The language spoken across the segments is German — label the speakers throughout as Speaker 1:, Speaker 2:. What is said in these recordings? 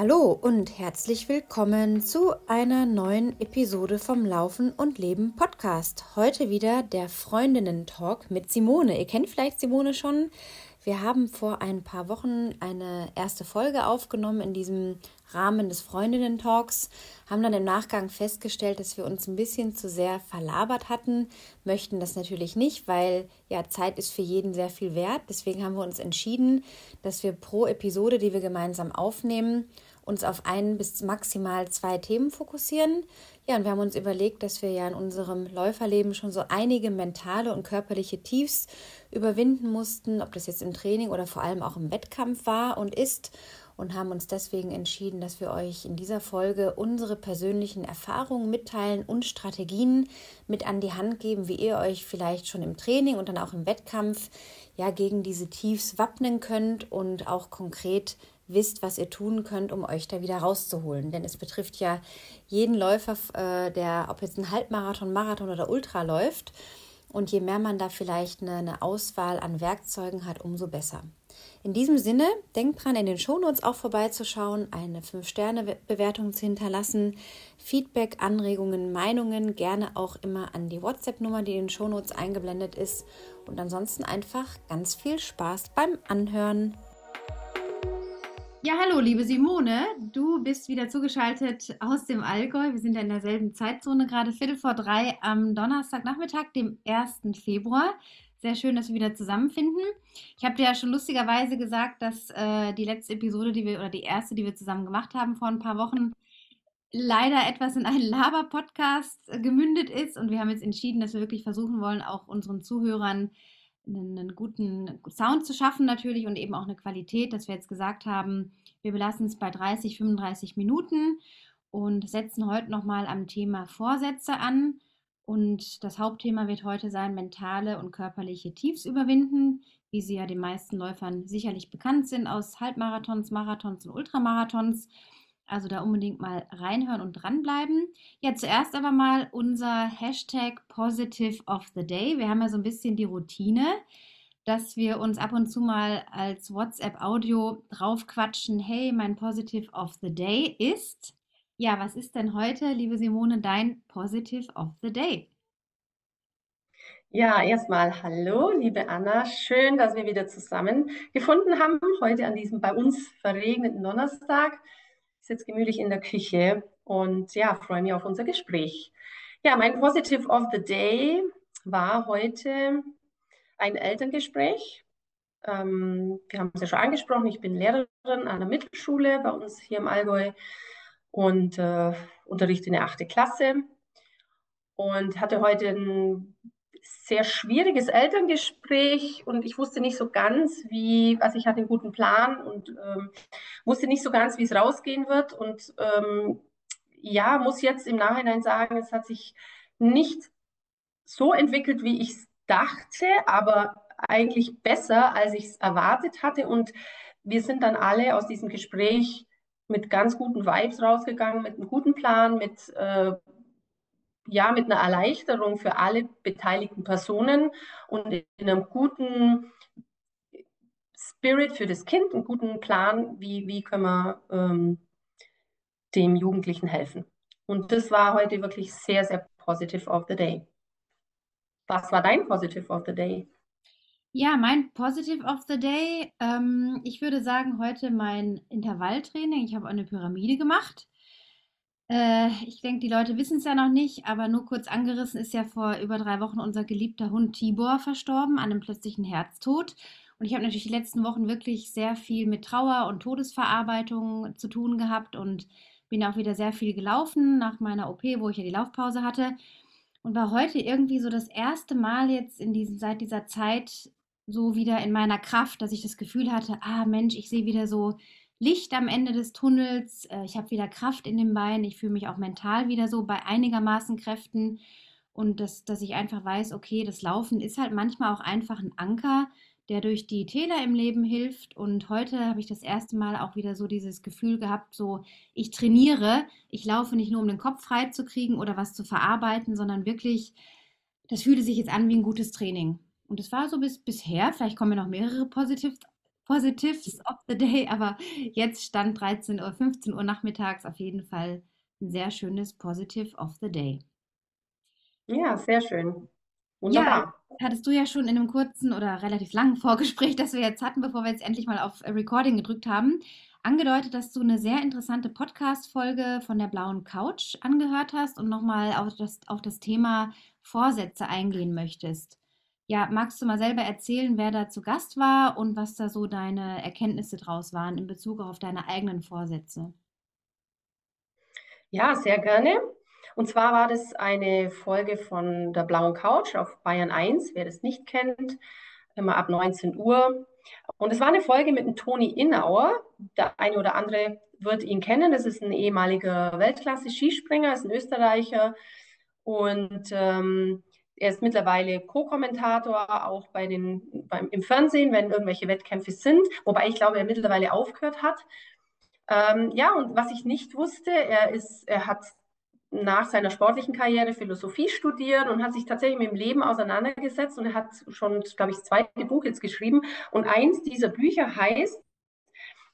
Speaker 1: Hallo und herzlich willkommen zu einer neuen Episode vom Laufen und Leben Podcast. Heute wieder der Freundinnen-Talk mit Simone. Ihr kennt vielleicht Simone schon. Wir haben vor ein paar Wochen eine erste Folge aufgenommen in diesem Rahmen des Freundinnen-Talks, haben dann im Nachgang festgestellt, dass wir uns ein bisschen zu sehr verlabert hatten, möchten das natürlich nicht, weil ja Zeit ist für jeden sehr viel wert. Deswegen haben wir uns entschieden, dass wir pro Episode, die wir gemeinsam aufnehmen, uns auf ein bis maximal zwei Themen fokussieren. Ja, und wir haben uns überlegt, dass wir ja in unserem Läuferleben schon so einige mentale und körperliche Tiefs überwinden mussten, ob das jetzt im Training oder vor allem auch im Wettkampf war und ist und haben uns deswegen entschieden, dass wir euch in dieser Folge unsere persönlichen Erfahrungen mitteilen und Strategien mit an die Hand geben, wie ihr euch vielleicht schon im Training und dann auch im Wettkampf ja gegen diese Tiefs wappnen könnt und auch konkret wisst, was ihr tun könnt, um euch da wieder rauszuholen. Denn es betrifft ja jeden Läufer, äh, der, ob jetzt ein Halbmarathon, Marathon oder Ultra läuft. Und je mehr man da vielleicht eine, eine Auswahl an Werkzeugen hat, umso besser. In diesem Sinne, denkt dran, in den Shownotes auch vorbeizuschauen, eine 5-Sterne-Bewertung zu hinterlassen, Feedback, Anregungen, Meinungen gerne auch immer an die WhatsApp-Nummer, die in den Shownotes eingeblendet ist. Und ansonsten einfach ganz viel Spaß beim Anhören. Ja, hallo, liebe Simone. Du bist wieder zugeschaltet aus dem Allgäu. Wir sind ja in derselben Zeitzone, gerade Viertel vor drei am Donnerstagnachmittag, dem 1. Februar. Sehr schön, dass wir wieder zusammenfinden. Ich habe dir ja schon lustigerweise gesagt, dass äh, die letzte Episode, die wir, oder die erste, die wir zusammen gemacht haben vor ein paar Wochen, leider etwas in einen Laber-Podcast äh, gemündet ist. Und wir haben jetzt entschieden, dass wir wirklich versuchen wollen, auch unseren Zuhörern einen, einen guten Sound zu schaffen natürlich und eben auch eine Qualität, dass wir jetzt gesagt haben, wir belassen es bei 30, 35 Minuten und setzen heute nochmal am Thema Vorsätze an. Und das Hauptthema wird heute sein, mentale und körperliche Tiefs überwinden, wie sie ja den meisten Läufern sicherlich bekannt sind aus Halbmarathons, Marathons und Ultramarathons. Also da unbedingt mal reinhören und dranbleiben. Ja, zuerst aber mal unser Hashtag Positive of the Day. Wir haben ja so ein bisschen die Routine, dass wir uns ab und zu mal als WhatsApp-Audio draufquatschen. Hey, mein Positive of the Day ist. Ja, was ist denn heute, liebe Simone, dein Positive of the Day?
Speaker 2: Ja, erstmal hallo, liebe Anna. Schön, dass wir wieder zusammen gefunden haben heute an diesem bei uns verregneten Donnerstag sitze gemütlich in der Küche und ja, freue mich auf unser Gespräch. Ja, mein Positive of the Day war heute ein Elterngespräch. Ähm, wir haben es ja schon angesprochen, ich bin Lehrerin an der Mittelschule bei uns hier im Allgäu und äh, unterrichte in der achte Klasse und hatte heute ein sehr schwieriges Elterngespräch und ich wusste nicht so ganz, wie, also ich hatte einen guten Plan und ähm, wusste nicht so ganz, wie es rausgehen wird. Und ähm, ja, muss jetzt im Nachhinein sagen, es hat sich nicht so entwickelt, wie ich es dachte, aber eigentlich besser, als ich es erwartet hatte. Und wir sind dann alle aus diesem Gespräch mit ganz guten Vibes rausgegangen, mit einem guten Plan, mit äh, ja, mit einer Erleichterung für alle beteiligten Personen und in einem guten Spirit für das Kind, einen guten Plan, wie, wie können wir ähm, dem Jugendlichen helfen. Und das war heute wirklich sehr, sehr positive of the day. Was war dein positive of the day?
Speaker 1: Ja, mein Positive of the Day, ähm, ich würde sagen, heute mein Intervalltraining. Ich habe eine Pyramide gemacht. Äh, ich denke, die Leute wissen es ja noch nicht, aber nur kurz angerissen ist ja vor über drei Wochen unser geliebter Hund Tibor verstorben an einem plötzlichen Herztod. Und ich habe natürlich die letzten Wochen wirklich sehr viel mit Trauer und Todesverarbeitung zu tun gehabt und bin auch wieder sehr viel gelaufen nach meiner OP, wo ich ja die Laufpause hatte. Und war heute irgendwie so das erste Mal jetzt in diesen, seit dieser Zeit so wieder in meiner Kraft, dass ich das Gefühl hatte, ah Mensch, ich sehe wieder so Licht am Ende des Tunnels. Äh, ich habe wieder Kraft in den Beinen. Ich fühle mich auch mental wieder so bei einigermaßen Kräften. Und das, dass ich einfach weiß, okay, das Laufen ist halt manchmal auch einfach ein Anker, der durch die Täler im Leben hilft. Und heute habe ich das erste Mal auch wieder so dieses Gefühl gehabt, so ich trainiere, ich laufe nicht nur, um den Kopf frei zu kriegen oder was zu verarbeiten, sondern wirklich, das fühlte sich jetzt an wie ein gutes Training. Und das war so bis bisher, vielleicht kommen mir noch mehrere Positive Positives of the Day, aber jetzt stand 13 Uhr, 15 Uhr nachmittags auf jeden Fall ein sehr schönes Positive of the Day.
Speaker 2: Ja, sehr schön.
Speaker 1: Ja,
Speaker 2: Wunderbar.
Speaker 1: hattest du ja schon in einem kurzen oder relativ langen Vorgespräch, das wir jetzt hatten, bevor wir jetzt endlich mal auf Recording gedrückt haben, angedeutet, dass du eine sehr interessante Podcast-Folge von der Blauen Couch angehört hast und nochmal auf das, auf das Thema Vorsätze eingehen möchtest. Ja, magst du mal selber erzählen, wer da zu Gast war und was da so deine Erkenntnisse draus waren in Bezug auf deine eigenen Vorsätze?
Speaker 2: Ja, sehr gerne. Und zwar war das eine Folge von der Blauen Couch auf Bayern 1, wer das nicht kennt, immer ab 19 Uhr. Und es war eine Folge mit dem Toni Innauer. Der eine oder andere wird ihn kennen. Das ist ein ehemaliger Weltklasse-Skispringer, ist ein Österreicher. Und ähm, er ist mittlerweile Co-Kommentator auch bei den, beim, im Fernsehen, wenn irgendwelche Wettkämpfe sind. Wobei ich glaube, er mittlerweile aufgehört hat. Ähm, ja, und was ich nicht wusste, er, ist, er hat nach seiner sportlichen Karriere Philosophie studiert und hat sich tatsächlich mit dem Leben auseinandergesetzt und er hat schon, glaube ich, das zweite Buch jetzt geschrieben. Und eins dieser Bücher heißt,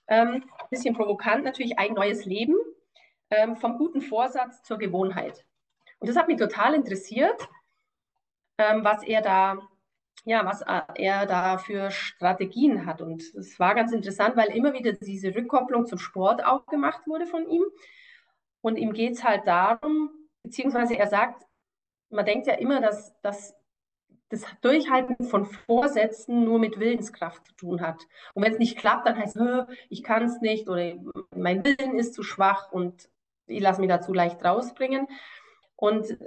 Speaker 2: ähm, bisschen provokant natürlich, ein neues Leben, ähm, vom guten Vorsatz zur Gewohnheit. Und das hat mich total interessiert, ähm, was er da, ja, was er da für Strategien hat. Und es war ganz interessant, weil immer wieder diese Rückkopplung zum Sport auch gemacht wurde von ihm. Und ihm geht es halt darum, beziehungsweise er sagt, man denkt ja immer, dass, dass das Durchhalten von Vorsätzen nur mit Willenskraft zu tun hat. Und wenn es nicht klappt, dann heißt es, ich kann es nicht oder mein Willen ist zu schwach und ich lasse mich dazu leicht rausbringen. Und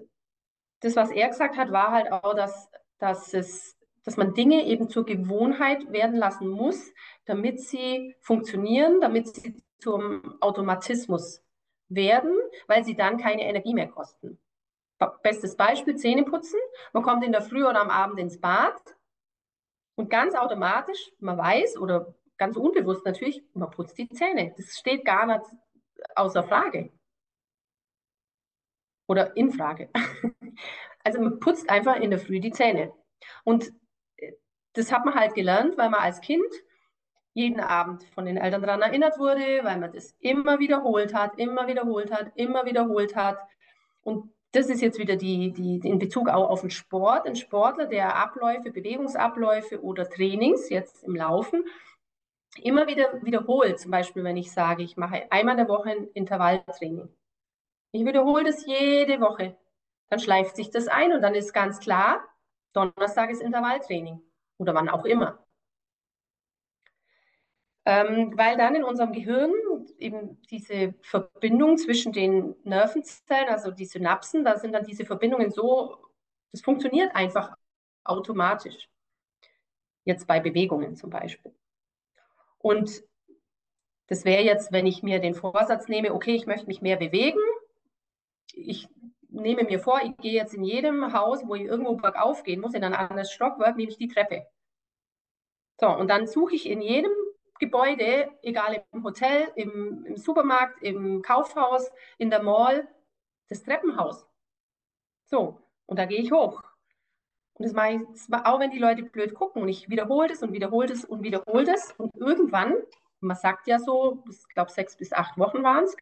Speaker 2: das, was er gesagt hat, war halt auch, dass, dass, es, dass man Dinge eben zur Gewohnheit werden lassen muss, damit sie funktionieren, damit sie zum Automatismus werden, weil sie dann keine Energie mehr kosten. Bestes Beispiel, Zähne putzen. Man kommt in der Früh oder am Abend ins Bad und ganz automatisch, man weiß oder ganz unbewusst natürlich, man putzt die Zähne. Das steht gar nicht außer Frage. Oder in Frage. Also man putzt einfach in der Früh die Zähne. Und äh, das hat man halt gelernt, weil man als Kind jeden Abend von den Eltern daran erinnert wurde, weil man das immer wiederholt hat, immer wiederholt hat, immer wiederholt hat. Und das ist jetzt wieder die, die, in Bezug auch auf den Sport. Ein Sportler, der Abläufe, Bewegungsabläufe oder Trainings, jetzt im Laufen, immer wieder wiederholt. Zum Beispiel, wenn ich sage, ich mache einmal in der Woche ein Intervalltraining. Ich wiederhole das jede Woche. Dann schleift sich das ein und dann ist ganz klar, Donnerstag ist Intervalltraining oder wann auch immer. Ähm, weil dann in unserem Gehirn eben diese Verbindung zwischen den Nervenzellen, also die Synapsen, da sind dann diese Verbindungen so, das funktioniert einfach automatisch. Jetzt bei Bewegungen zum Beispiel. Und das wäre jetzt, wenn ich mir den Vorsatz nehme, okay, ich möchte mich mehr bewegen. Ich nehme mir vor, ich gehe jetzt in jedem Haus, wo ich irgendwo bergauf gehen muss, in ein anderes Stockwerk, nehme ich die Treppe. So, und dann suche ich in jedem Gebäude, egal im Hotel, im, im Supermarkt, im Kaufhaus, in der Mall, das Treppenhaus. So, und da gehe ich hoch. Und das mache ich, auch wenn die Leute blöd gucken. Und ich wiederhole das und wiederhole das und wiederhole das. Und irgendwann, man sagt ja so, ich glaube sechs bis acht Wochen waren es,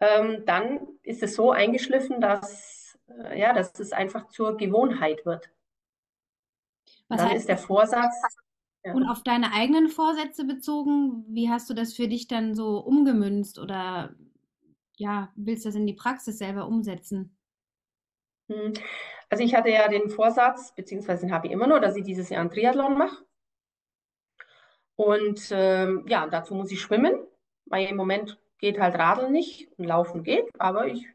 Speaker 2: ähm, dann ist es so eingeschliffen, dass, äh, ja, dass es einfach zur Gewohnheit wird. Was dann ist der Vorsatz,
Speaker 1: ja. Und auf deine eigenen Vorsätze bezogen, wie hast du das für dich dann so umgemünzt oder ja, willst du das in die Praxis selber umsetzen?
Speaker 2: Hm. Also ich hatte ja den Vorsatz, beziehungsweise den habe ich immer noch, dass ich dieses Jahr einen Triathlon mache. Und ähm, ja, dazu muss ich schwimmen, weil im Moment geht halt Radeln nicht Laufen geht, aber ich,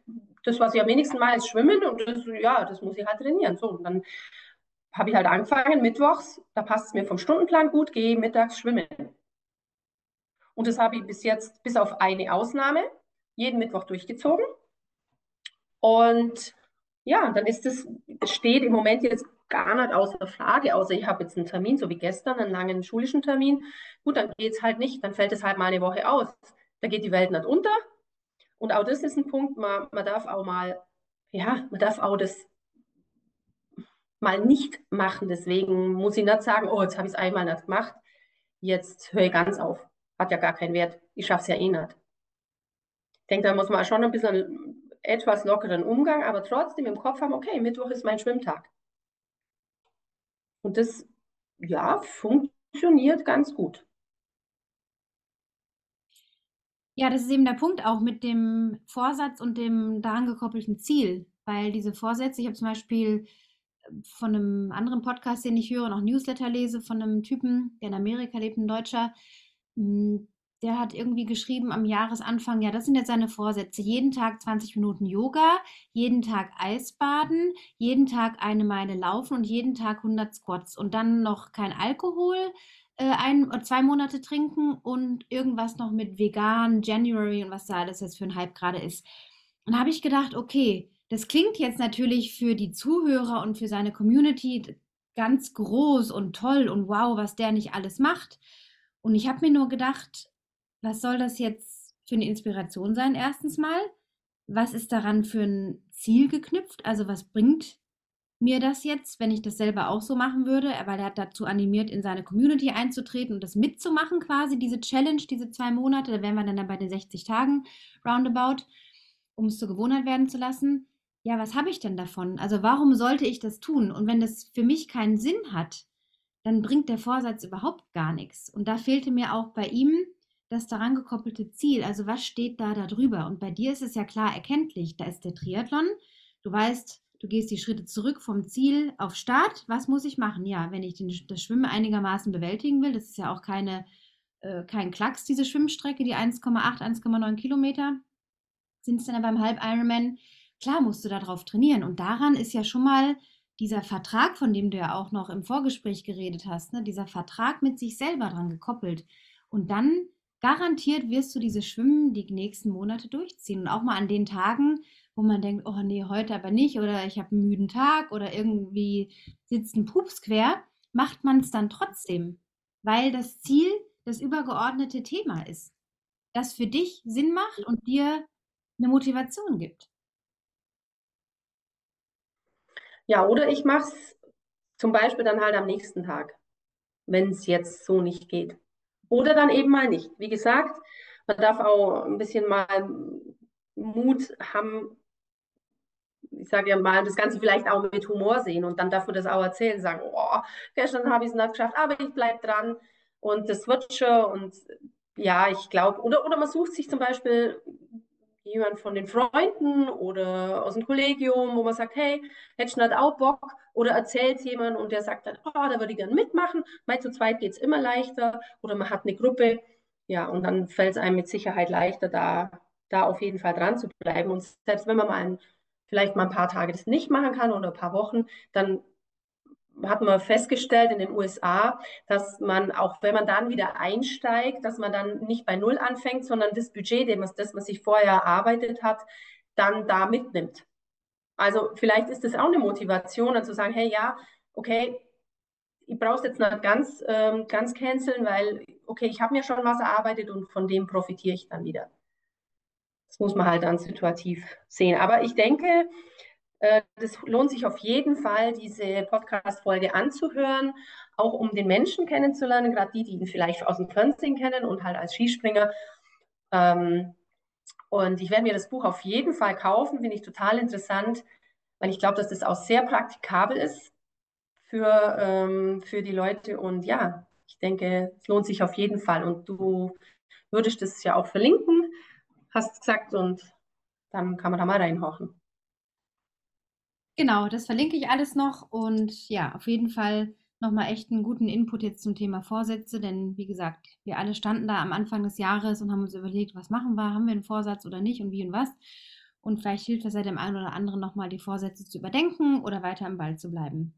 Speaker 2: das, was ich am wenigsten mache, ist Schwimmen und das, ja, das muss ich halt trainieren. So, und dann habe ich halt angefangen, mittwochs, da passt es mir vom Stundenplan gut, gehe mittags schwimmen. Und das habe ich bis jetzt, bis auf eine Ausnahme, jeden Mittwoch durchgezogen. Und ja, dann ist es, steht im Moment jetzt gar nicht außer Frage, außer ich habe jetzt einen Termin, so wie gestern, einen langen schulischen Termin. Gut, dann geht es halt nicht, dann fällt es halt mal eine Woche aus. Da geht die Welt nicht unter. Und auch das ist ein Punkt, man, man darf auch mal, ja, man darf auch das mal nicht machen. Deswegen muss ich nicht sagen, oh, jetzt habe ich es einmal nicht gemacht. jetzt höre ich ganz auf. Hat ja gar keinen Wert. Ich schaffe es ja eh nicht. Ich denke, da muss man schon ein bisschen etwas lockeren Umgang, aber trotzdem im Kopf haben, okay, Mittwoch ist mein Schwimmtag. Und das, ja, funktioniert ganz gut.
Speaker 1: Ja, das ist eben der Punkt auch mit dem Vorsatz und dem daran gekoppelten Ziel, weil diese Vorsätze, ich habe zum Beispiel äh, von einem anderen Podcast, den ich höre auch Newsletter lese, von einem Typen, der in Amerika lebt, ein Deutscher, hm, der hat irgendwie geschrieben am Jahresanfang, ja, das sind jetzt seine Vorsätze. Jeden Tag 20 Minuten Yoga, jeden Tag Eisbaden, jeden Tag eine Meile laufen und jeden Tag 100 Squats und dann noch kein Alkohol, äh, ein oder zwei Monate trinken und irgendwas noch mit vegan, January und was da alles jetzt für ein Hype gerade ist. Und habe ich gedacht, okay, das klingt jetzt natürlich für die Zuhörer und für seine Community ganz groß und toll und wow, was der nicht alles macht. Und ich habe mir nur gedacht, was soll das jetzt für eine Inspiration sein, erstens mal? Was ist daran für ein Ziel geknüpft? Also was bringt mir das jetzt, wenn ich das selber auch so machen würde? Weil er hat dazu animiert, in seine Community einzutreten und das mitzumachen quasi, diese Challenge, diese zwei Monate. Da wären wir dann bei den 60 Tagen roundabout, um es zur Gewohnheit werden zu lassen. Ja, was habe ich denn davon? Also warum sollte ich das tun? Und wenn das für mich keinen Sinn hat, dann bringt der Vorsatz überhaupt gar nichts. Und da fehlte mir auch bei ihm das daran gekoppelte Ziel. Also was steht da darüber? Und bei dir ist es ja klar erkenntlich. Da ist der Triathlon. Du weißt, du gehst die Schritte zurück vom Ziel auf Start. Was muss ich machen? Ja, wenn ich den, das Schwimmen einigermaßen bewältigen will, das ist ja auch keine, äh, kein Klacks, diese Schwimmstrecke, die 1,8, 1,9 Kilometer sind es dann beim Halb Ironman. Klar musst du darauf trainieren. Und daran ist ja schon mal dieser Vertrag, von dem du ja auch noch im Vorgespräch geredet hast, ne, dieser Vertrag mit sich selber dran gekoppelt. Und dann garantiert wirst du diese Schwimmen die nächsten Monate durchziehen. Und auch mal an den Tagen, wo man denkt, oh nee, heute aber nicht oder ich habe einen müden Tag oder irgendwie sitzt ein Pups quer, macht man es dann trotzdem, weil das Ziel das übergeordnete Thema ist, das für dich Sinn macht und dir eine Motivation gibt.
Speaker 2: Ja, oder ich mache es zum Beispiel dann halt am nächsten Tag, wenn es jetzt so nicht geht. Oder dann eben mal nicht. Wie gesagt, man darf auch ein bisschen mal Mut haben, ich sage ja mal, das Ganze vielleicht auch mit Humor sehen und dann darf man das auch erzählen, sagen, oh, gestern habe ich es nicht geschafft, aber ich bleibe dran und das wird schon und ja, ich glaube, oder, oder man sucht sich zum Beispiel jemand von den Freunden oder aus dem Kollegium, wo man sagt, hey, hättest du nicht auch Bock? Oder erzählt jemand und der sagt dann, oh, da würde ich gerne mitmachen. Mal zu zweit geht es immer leichter. Oder man hat eine Gruppe. Ja, und dann fällt es einem mit Sicherheit leichter, da, da auf jeden Fall dran zu bleiben. Und selbst wenn man mal ein, vielleicht mal ein paar Tage das nicht machen kann oder ein paar Wochen, dann hat man festgestellt in den USA, dass man auch, wenn man dann wieder einsteigt, dass man dann nicht bei Null anfängt, sondern das Budget, das man sich vorher erarbeitet hat, dann da mitnimmt. Also vielleicht ist das auch eine Motivation, dann zu sagen, hey, ja, okay, ich brauche es jetzt nicht ganz, ähm, ganz canceln, weil, okay, ich habe mir schon was erarbeitet und von dem profitiere ich dann wieder. Das muss man halt dann situativ sehen. Aber ich denke, das lohnt sich auf jeden Fall, diese Podcast-Folge anzuhören, auch um den Menschen kennenzulernen, gerade die, die ihn vielleicht aus dem Fernsehen kennen und halt als Skispringer. Ähm, und ich werde mir das Buch auf jeden Fall kaufen, finde ich total interessant, weil ich glaube, dass das auch sehr praktikabel ist für, ähm, für die Leute. Und ja, ich denke, es lohnt sich auf jeden Fall. Und du würdest das ja auch verlinken, hast gesagt, und dann kann man da mal reinhorchen.
Speaker 1: Genau, das verlinke ich alles noch und ja, auf jeden Fall nochmal echt einen guten Input jetzt zum Thema Vorsätze, denn wie gesagt, wir alle standen da am Anfang des Jahres und haben uns überlegt, was machen wir, haben wir einen Vorsatz oder nicht und wie und was. Und vielleicht hilft das ja dem einen oder anderen nochmal, die Vorsätze zu überdenken oder weiter im Ball zu bleiben.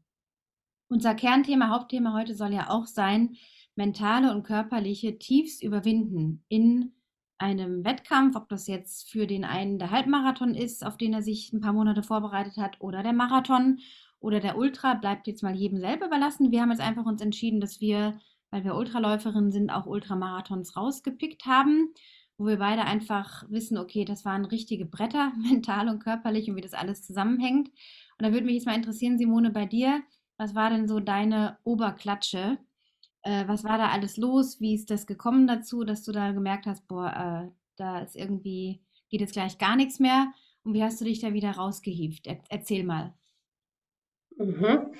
Speaker 1: Unser Kernthema, Hauptthema heute soll ja auch sein, mentale und körperliche Tiefs überwinden in einem Wettkampf, ob das jetzt für den einen der Halbmarathon ist, auf den er sich ein paar Monate vorbereitet hat, oder der Marathon oder der Ultra, bleibt jetzt mal jedem selber überlassen. Wir haben jetzt einfach uns entschieden, dass wir, weil wir Ultraläuferinnen sind, auch Ultramarathons rausgepickt haben, wo wir beide einfach wissen, okay, das waren richtige Bretter, mental und körperlich und wie das alles zusammenhängt. Und da würde mich jetzt mal interessieren, Simone, bei dir, was war denn so deine Oberklatsche? Äh, was war da alles los? Wie ist das gekommen dazu, dass du da gemerkt hast, boah, äh, da ist irgendwie, geht jetzt gleich gar nichts mehr? Und wie hast du dich da wieder rausgehievt? Er erzähl mal.
Speaker 2: Mhm.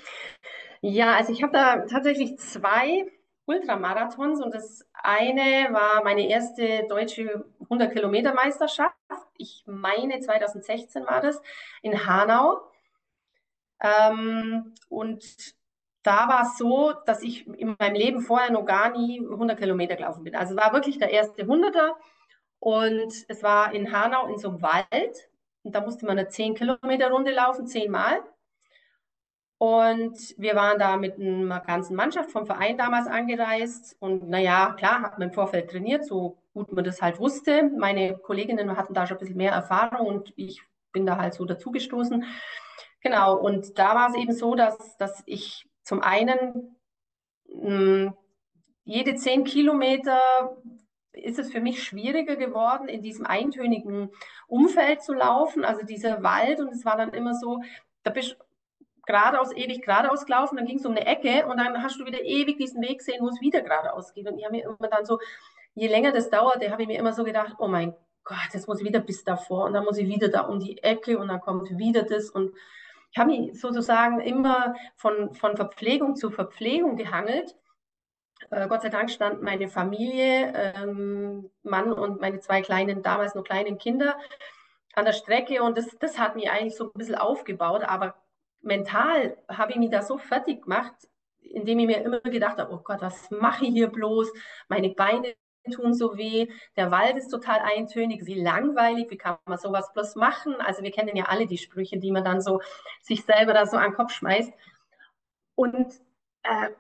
Speaker 2: Ja, also ich habe da tatsächlich zwei Ultramarathons und das eine war meine erste deutsche 100 Kilometer Meisterschaft. Ich meine 2016 war das in Hanau. Ähm, und da war es so, dass ich in meinem Leben vorher noch gar nie 100 Kilometer gelaufen bin. Also war wirklich der erste 100er und es war in Hanau in so einem Wald und da musste man eine 10 Kilometer Runde laufen, zehnmal. Und wir waren da mit einer ganzen Mannschaft vom Verein damals angereist. Und naja, klar, hat man im Vorfeld trainiert, so gut man das halt wusste. Meine Kolleginnen hatten da schon ein bisschen mehr Erfahrung und ich bin da halt so dazugestoßen. Genau, und da war es eben so, dass, dass ich zum einen mh, hm, jede zehn Kilometer ist es für mich schwieriger geworden, in diesem eintönigen Umfeld zu laufen, also dieser Wald. Und es war dann immer so, da bist geradeaus, ewig geradeaus gelaufen, dann ging es um eine Ecke und dann hast du wieder ewig diesen Weg sehen, wo es wieder geradeaus geht. Und ich habe mir immer dann so, je länger das dauerte, habe ich mir immer so gedacht, oh mein Gott, jetzt muss ich wieder bis davor und dann muss ich wieder da um die Ecke und dann kommt wieder das und ich habe mich sozusagen immer von, von Verpflegung zu Verpflegung gehangelt. Äh, Gott sei Dank stand meine Familie, ähm, Mann und meine zwei kleinen, damals noch kleinen Kinder an der Strecke und das, das hat mich eigentlich so ein bisschen aufgebaut, aber mental habe ich mich da so fertig gemacht, indem ich mir immer gedacht habe, oh Gott, was mache ich hier bloß? Meine Beine tun so weh, der Wald ist total eintönig, wie langweilig, wie kann man sowas bloß machen? Also wir kennen ja alle die Sprüche, die man dann so sich selber da so an den Kopf schmeißt. Und äh,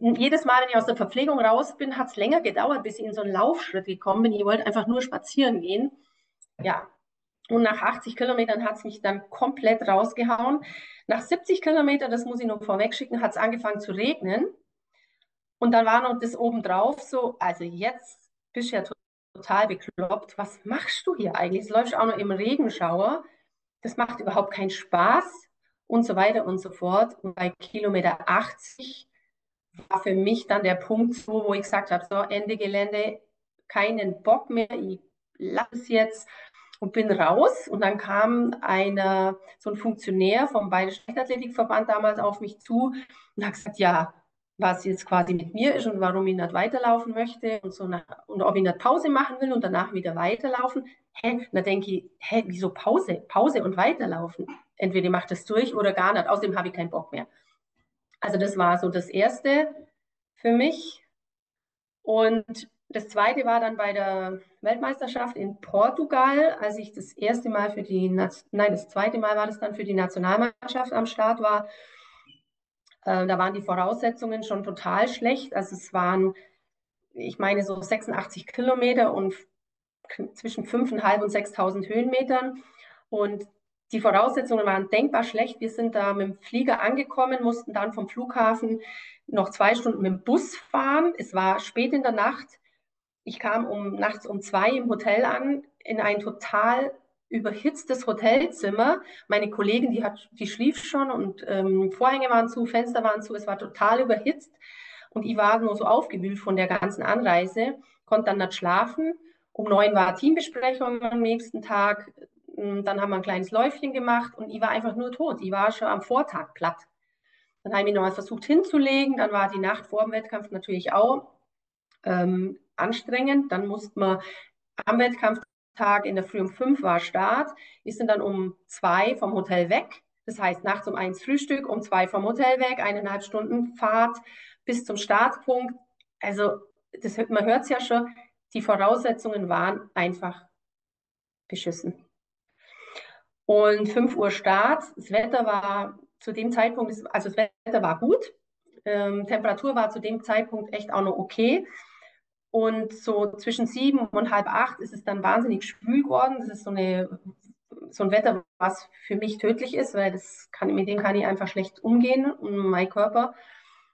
Speaker 2: jedes Mal, wenn ich aus der Verpflegung raus bin, hat es länger gedauert, bis ich in so einen Laufschritt gekommen bin. Ich wollte einfach nur spazieren gehen. Ja, und nach 80 Kilometern hat es mich dann komplett rausgehauen. Nach 70 Kilometern, das muss ich noch vorweg schicken, hat es angefangen zu regnen. Und dann war noch das obendrauf so, also jetzt bist du ja total bekloppt. Was machst du hier eigentlich? Es läuft auch noch im Regenschauer. Das macht überhaupt keinen Spaß und so weiter und so fort. Und bei Kilometer 80 war für mich dann der Punkt so, wo ich gesagt habe, so Ende Gelände, keinen Bock mehr, ich lasse es jetzt und bin raus. Und dann kam einer, so ein Funktionär vom Bayerischen Leichtathletikverband damals auf mich zu und hat gesagt, ja, was jetzt quasi mit mir ist und warum ich nicht weiterlaufen möchte und so nach, und ob ich nicht Pause machen will und danach wieder weiterlaufen. Hä? Da denke ich, hä, wieso Pause? Pause und weiterlaufen. Entweder ich mache das durch oder gar nicht. Außerdem habe ich keinen Bock mehr. Also das war so das Erste für mich. Und das zweite war dann bei der Weltmeisterschaft in Portugal, als ich das erste Mal für die, nein, das zweite Mal war das dann für die Nationalmannschaft am Start war. Äh, da waren die Voraussetzungen schon total schlecht. Also es waren, ich meine, so 86 Kilometer und zwischen 5.500 und 6.000 Höhenmetern. Und die Voraussetzungen waren denkbar schlecht. Wir sind da mit dem Flieger angekommen, mussten dann vom Flughafen noch zwei Stunden mit dem Bus fahren. Es war spät in der Nacht ich kam um nachts um zwei im Hotel an, in ein total überhitztes Hotelzimmer. Meine Kollegin, die, hat, die schlief schon und ähm, Vorhänge waren zu, Fenster waren zu, es war total überhitzt. Und ich war nur so aufgewühlt von der ganzen Anreise, konnte dann nicht schlafen. Um neun war Teambesprechung am nächsten Tag. Hm, dann haben wir ein kleines Läufchen gemacht und ich war einfach nur tot. Ich war schon am Vortag platt. Dann habe ich nochmal versucht hinzulegen. Dann war die Nacht vor dem Wettkampf natürlich auch ähm, anstrengend. Dann musste man am Wettkampftag in der Früh um fünf war Start. Wir sind dann um zwei vom Hotel weg. Das heißt, nachts um eins Frühstück, um zwei vom Hotel weg, eineinhalb Stunden Fahrt bis zum Startpunkt. Also, das, man hört es ja schon, die Voraussetzungen waren einfach beschissen. Und 5 Uhr Start, das Wetter war zu dem Zeitpunkt, also das Wetter war gut, ähm, Temperatur war zu dem Zeitpunkt echt auch noch okay. Und so zwischen sieben und halb acht ist es dann wahnsinnig schwül geworden. Das ist so, eine, so ein Wetter, was für mich tödlich ist, weil das kann, mit dem kann ich einfach schlecht umgehen mein Körper.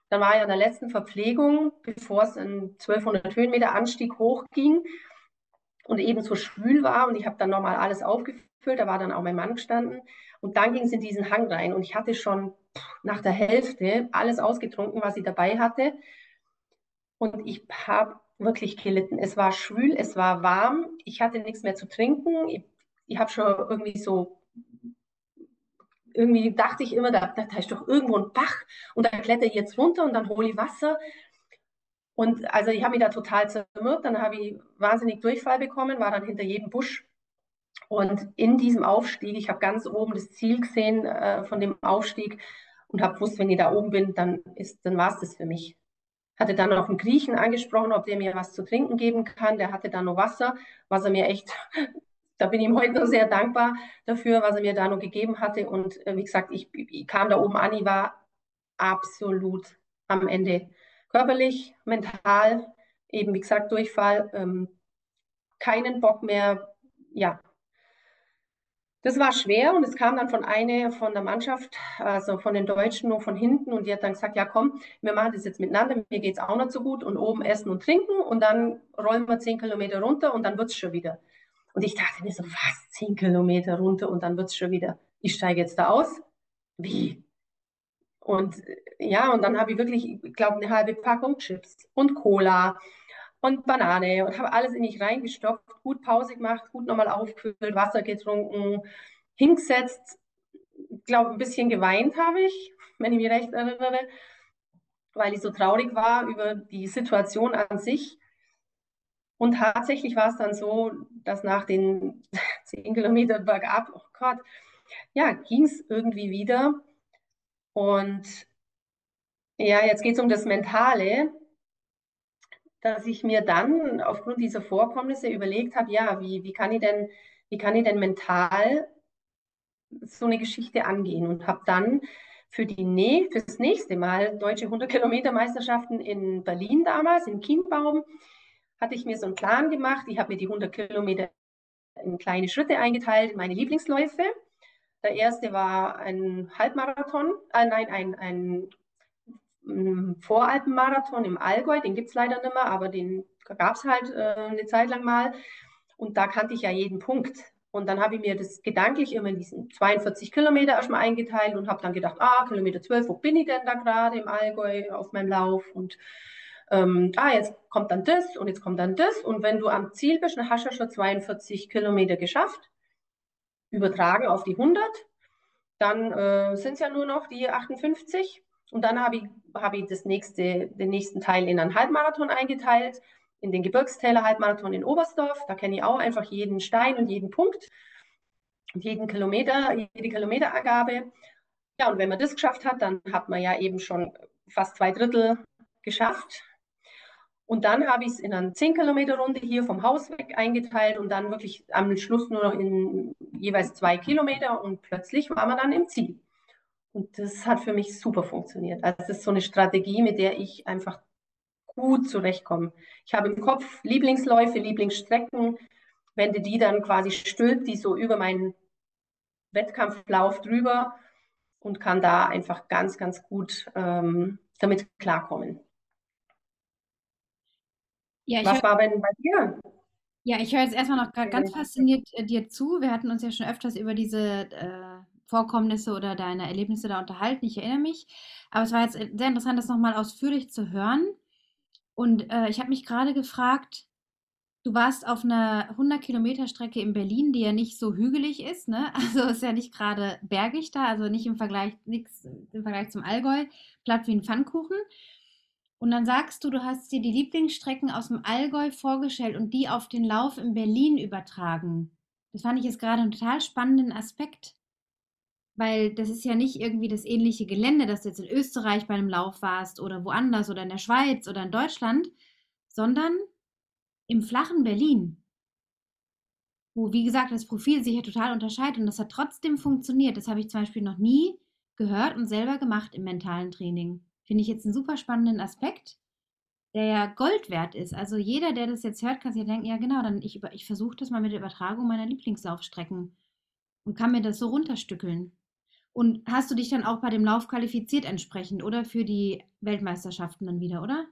Speaker 2: Dann war ich an der letzten Verpflegung, bevor es einen 1200 Höhenmeter Anstieg hochging und eben so schwül war. Und ich habe dann nochmal alles aufgefüllt. Da war dann auch mein Mann gestanden. Und dann ging es in diesen Hang rein. Und ich hatte schon nach der Hälfte alles ausgetrunken, was ich dabei hatte Und ich habe wirklich gelitten. Es war schwül, es war warm, ich hatte nichts mehr zu trinken. Ich, ich habe schon irgendwie so, irgendwie dachte ich immer, da, da, ist doch irgendwo ein Bach und da kletter ich jetzt runter und dann hole ich Wasser. Und also ich habe mich da total zermürbt, dann habe ich wahnsinnig Durchfall bekommen, war dann hinter jedem Busch. Und in diesem Aufstieg, ich habe ganz oben das Ziel gesehen äh, von dem Aufstieg und habe gewusst, wenn ich da oben bin, dann, dann war es das für mich hatte dann noch einen Griechen angesprochen, ob der mir was zu trinken geben kann. Der hatte da noch Wasser, was er mir echt, da bin ich ihm heute noch sehr dankbar dafür, was er mir da noch gegeben hatte. Und äh, wie gesagt, ich, ich kam da oben an, ich war absolut am Ende. Körperlich, mental, eben wie gesagt, Durchfall, ähm, keinen Bock mehr, ja, das war schwer und es kam dann von einer von der Mannschaft, also von den Deutschen, nur von hinten und die hat dann gesagt, ja komm, wir machen das jetzt miteinander, mir geht es auch noch so gut und oben essen und trinken und dann rollen wir zehn Kilometer runter und dann wird es schon wieder. Und ich dachte mir so, was, zehn Kilometer runter und dann wird es schon wieder. Ich steige jetzt da aus? Wie? Und ja, und dann habe ich wirklich, ich glaube, eine halbe Packung Chips und Cola und Banane und habe alles in mich reingestopft, gut Pause gemacht, gut nochmal aufgefüllt, Wasser getrunken, hingesetzt, glaube ein bisschen geweint habe ich, wenn ich mich recht erinnere, weil ich so traurig war über die Situation an sich. Und tatsächlich war es dann so, dass nach den zehn Kilometern bergab, oh Gott, ja, ging es irgendwie wieder. Und ja, jetzt geht es um das Mentale dass ich mir dann aufgrund dieser Vorkommnisse überlegt habe, ja, wie, wie, kann ich denn, wie kann ich denn mental so eine Geschichte angehen und habe dann für die Nä fürs nächste Mal deutsche 100 Kilometer Meisterschaften in Berlin damals in Kienbaum hatte ich mir so einen Plan gemacht. Ich habe mir die 100 Kilometer in kleine Schritte eingeteilt, meine Lieblingsläufe. Der erste war ein Halbmarathon, äh, nein, ein, ein Voralpenmarathon im Allgäu, den gibt es leider nicht mehr, aber den gab es halt äh, eine Zeit lang mal. Und da kannte ich ja jeden Punkt. Und dann habe ich mir das gedanklich immer in diesen 42 Kilometer erstmal eingeteilt und habe dann gedacht, ah, Kilometer 12, wo bin ich denn da gerade im Allgäu auf meinem Lauf? Und ähm, ah, jetzt kommt dann das und jetzt kommt dann das. Und wenn du am Ziel bist, dann hast du schon 42 Kilometer geschafft, übertragen auf die 100. Dann äh, sind es ja nur noch die 58. Und dann habe ich, hab ich das nächste, den nächsten Teil in einen Halbmarathon eingeteilt, in den Gebirgstäler Halbmarathon in Oberstdorf. Da kenne ich auch einfach jeden Stein und jeden Punkt und jeden Kilometer, jede Kilometerangabe. Ja, und wenn man das geschafft hat, dann hat man ja eben schon fast zwei Drittel geschafft. Und dann habe ich es in eine 10 Kilometer Runde hier vom Haus weg eingeteilt und dann wirklich am Schluss nur noch in jeweils zwei Kilometer und plötzlich war man dann im Ziel. Und das hat für mich super funktioniert. Also das ist so eine Strategie, mit der ich einfach gut zurechtkomme. Ich habe im Kopf Lieblingsläufe, Lieblingsstrecken, wende die dann quasi stülpt die so über meinen Wettkampflauf drüber und kann da einfach ganz, ganz gut ähm, damit klarkommen.
Speaker 1: Ja, Was war denn bei dir? Ja, ich höre jetzt erstmal noch ganz fasziniert äh, dir zu. Wir hatten uns ja schon öfters über diese äh, Vorkommnisse oder deine Erlebnisse da unterhalten. Ich erinnere mich. Aber es war jetzt sehr interessant, das nochmal ausführlich zu hören. Und äh, ich habe mich gerade gefragt, du warst auf einer 100 Kilometer Strecke in Berlin, die ja nicht so hügelig ist, ne? Also ist ja nicht gerade bergig da, also nicht im Vergleich, nix im Vergleich zum Allgäu, platt wie ein Pfannkuchen. Und dann sagst du, du hast dir die Lieblingsstrecken aus dem Allgäu vorgestellt und die auf den Lauf in Berlin übertragen. Das fand ich jetzt gerade einen total spannenden Aspekt weil das ist ja nicht irgendwie das ähnliche Gelände, dass du jetzt in Österreich bei einem Lauf warst oder woanders oder in der Schweiz oder in Deutschland, sondern im flachen Berlin, wo, wie gesagt, das Profil sich ja total unterscheidet und das hat trotzdem funktioniert. Das habe ich zum Beispiel noch nie gehört und selber gemacht im mentalen Training. Finde ich jetzt einen super spannenden Aspekt, der ja Gold wert ist. Also jeder, der das jetzt hört, kann sich ja denken, ja genau, dann ich, ich versuche das mal mit der Übertragung meiner Lieblingslaufstrecken und kann mir das so runterstückeln. Und hast du dich dann auch bei dem Lauf qualifiziert entsprechend oder für die Weltmeisterschaften dann wieder, oder?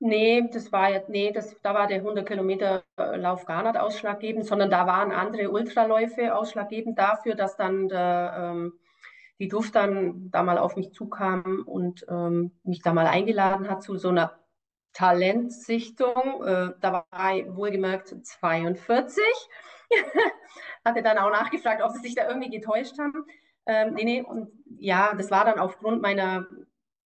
Speaker 2: Nee, das war jetzt, nee, das, da war der 100 Kilometer Lauf gar nicht ausschlaggebend, sondern da waren andere Ultraläufe ausschlaggebend dafür, dass dann der, ähm, die Duft dann da mal auf mich zukam und ähm, mich da mal eingeladen hat zu so einer Talentsichtung. Äh, da war ich wohlgemerkt 42. Hatte dann auch nachgefragt, ob sie sich da irgendwie getäuscht haben. Ähm, nee, nee, und ja, das war dann aufgrund meiner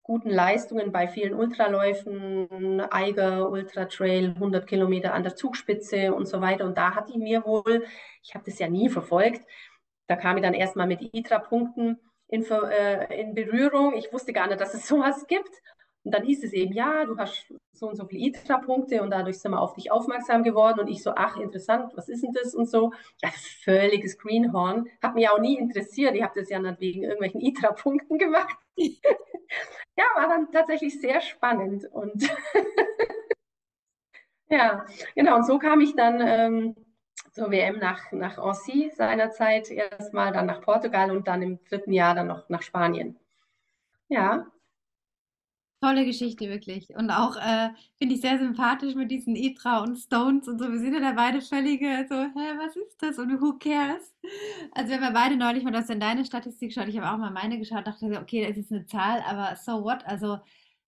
Speaker 2: guten Leistungen bei vielen Ultraläufen, Eiger, Ultra Trail, 100 Kilometer an der Zugspitze und so weiter. Und da hatte ich mir wohl, ich habe das ja nie verfolgt, da kam ich dann erstmal mit ITRA-Punkten in, äh, in Berührung. Ich wusste gar nicht, dass es sowas gibt. Und dann hieß es eben, ja, du hast so und so viele ITRA-Punkte und dadurch sind wir auf dich aufmerksam geworden. Und ich so, ach, interessant, was ist denn das und so. Ja, völliges Greenhorn. Hat mich auch nie interessiert. Ich habe das ja nicht wegen irgendwelchen ITRA-Punkten gemacht. ja, war dann tatsächlich sehr spannend. Und ja, genau. Und so kam ich dann ähm, zur WM nach, nach Annecy seinerzeit erstmal, dann nach Portugal und dann im dritten Jahr dann noch nach Spanien. Ja,
Speaker 1: Tolle Geschichte, wirklich. Und auch äh, finde ich sehr sympathisch mit diesen Itra und Stones und so. Wir sind ja da beide völlige so, hä, was ist das? Und who cares? Also wir haben ja beide neulich mal das in deine Statistik geschaut. Ich habe auch mal meine geschaut, dachte, okay, das ist eine Zahl, aber so what? Also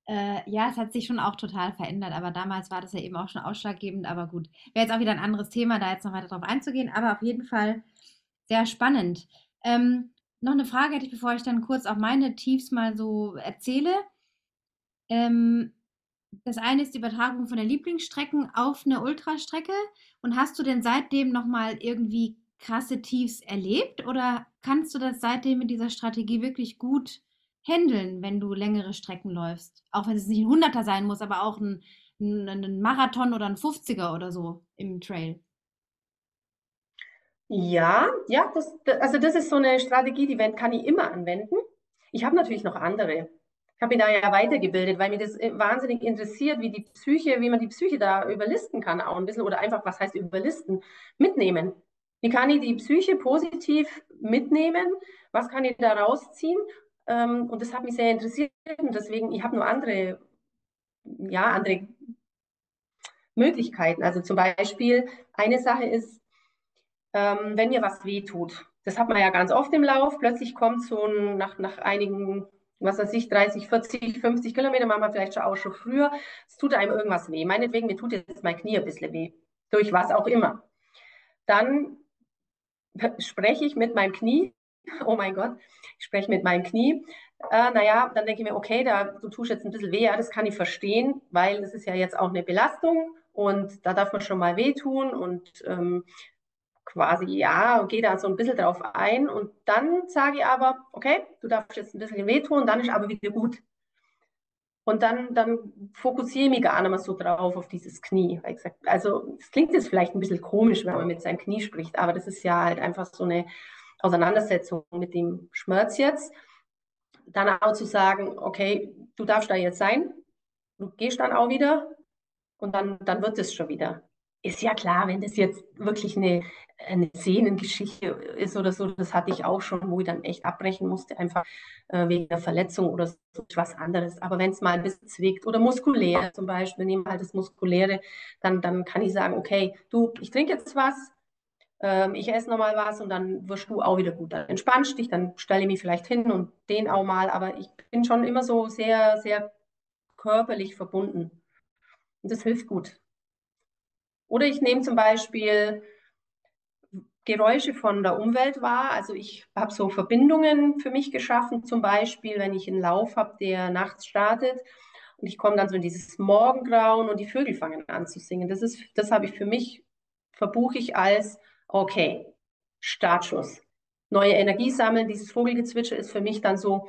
Speaker 1: äh, ja, es hat sich schon auch total verändert, aber damals war das ja eben auch schon ausschlaggebend. Aber gut, wäre jetzt auch wieder ein anderes Thema, da jetzt noch weiter drauf einzugehen. Aber auf jeden Fall sehr spannend. Ähm, noch eine Frage hätte ich, bevor ich dann kurz auch meine Tiefs mal so erzähle. Ähm, das eine ist die Übertragung von der Lieblingsstrecken auf eine Ultrastrecke. Und hast du denn seitdem nochmal irgendwie krasse Tiefs erlebt oder kannst du das seitdem mit dieser Strategie wirklich gut handeln, wenn du längere Strecken läufst? Auch wenn es nicht ein Hunderter sein muss, aber auch ein, ein, ein Marathon oder ein 50er oder so im Trail.
Speaker 2: Ja, ja, das, also das ist so eine Strategie, die kann ich immer anwenden. Ich habe natürlich noch andere habe mich da ja weitergebildet, weil mir das äh, wahnsinnig interessiert, wie die Psyche, wie man die Psyche da überlisten kann auch ein bisschen oder einfach, was heißt überlisten, mitnehmen. Wie kann ich die Psyche positiv mitnehmen? Was kann ich da rausziehen? Ähm, und das hat mich sehr interessiert und deswegen, ich habe nur andere, ja, andere Möglichkeiten. Also zum Beispiel, eine Sache ist, ähm, wenn mir was wehtut. Das hat man ja ganz oft im Lauf. Plötzlich kommt so ein, nach, nach einigen was weiß ich, 30, 40, 50 Kilometer, machen wir vielleicht schon auch schon früher. Es tut einem irgendwas weh. Meinetwegen, mir tut jetzt mein Knie ein bisschen weh. Durch was auch immer. Dann spreche ich mit meinem Knie. Oh mein Gott, ich spreche mit meinem Knie. Äh, naja, dann denke ich mir, okay, da, du tust jetzt ein bisschen weh, ja, das kann ich verstehen, weil es ist ja jetzt auch eine Belastung und da darf man schon mal wehtun und ähm, quasi ja und gehe da so ein bisschen drauf ein und dann sage ich aber, okay, du darfst jetzt ein bisschen wehtun, dann ist aber wieder gut. Und dann, dann fokussiere ich mich gar nicht mehr so drauf auf dieses Knie. Also es klingt jetzt vielleicht ein bisschen komisch, wenn man mit seinem Knie spricht, aber das ist ja halt einfach so eine Auseinandersetzung mit dem Schmerz jetzt. Dann auch zu sagen, okay, du darfst da jetzt sein, du gehst dann auch wieder und dann, dann wird es schon wieder ist ja klar, wenn das jetzt wirklich eine, eine Sehnengeschichte ist oder so, das hatte ich auch schon, wo ich dann echt abbrechen musste, einfach äh, wegen der Verletzung oder so, was anderes. Aber wenn es mal ein bisschen zwickt oder muskulär zum Beispiel, nehmen wir halt das Muskuläre, dann, dann kann ich sagen, okay, du, ich trinke jetzt was, ähm, ich esse nochmal was und dann wirst du auch wieder gut. Dann entspannst dich, dann stelle ich mich vielleicht hin und den auch mal, aber ich bin schon immer so sehr, sehr körperlich verbunden. Und das hilft gut. Oder ich nehme zum Beispiel Geräusche von der Umwelt wahr. Also ich habe so Verbindungen für mich geschaffen, zum Beispiel, wenn ich einen Lauf habe, der nachts startet und ich komme dann so in dieses Morgengrauen und die Vögel fangen an zu singen. Das ist, das habe ich für mich, verbuche ich als, okay, Startschuss. Neue Energie sammeln, dieses Vogelgezwitscher ist für mich dann so,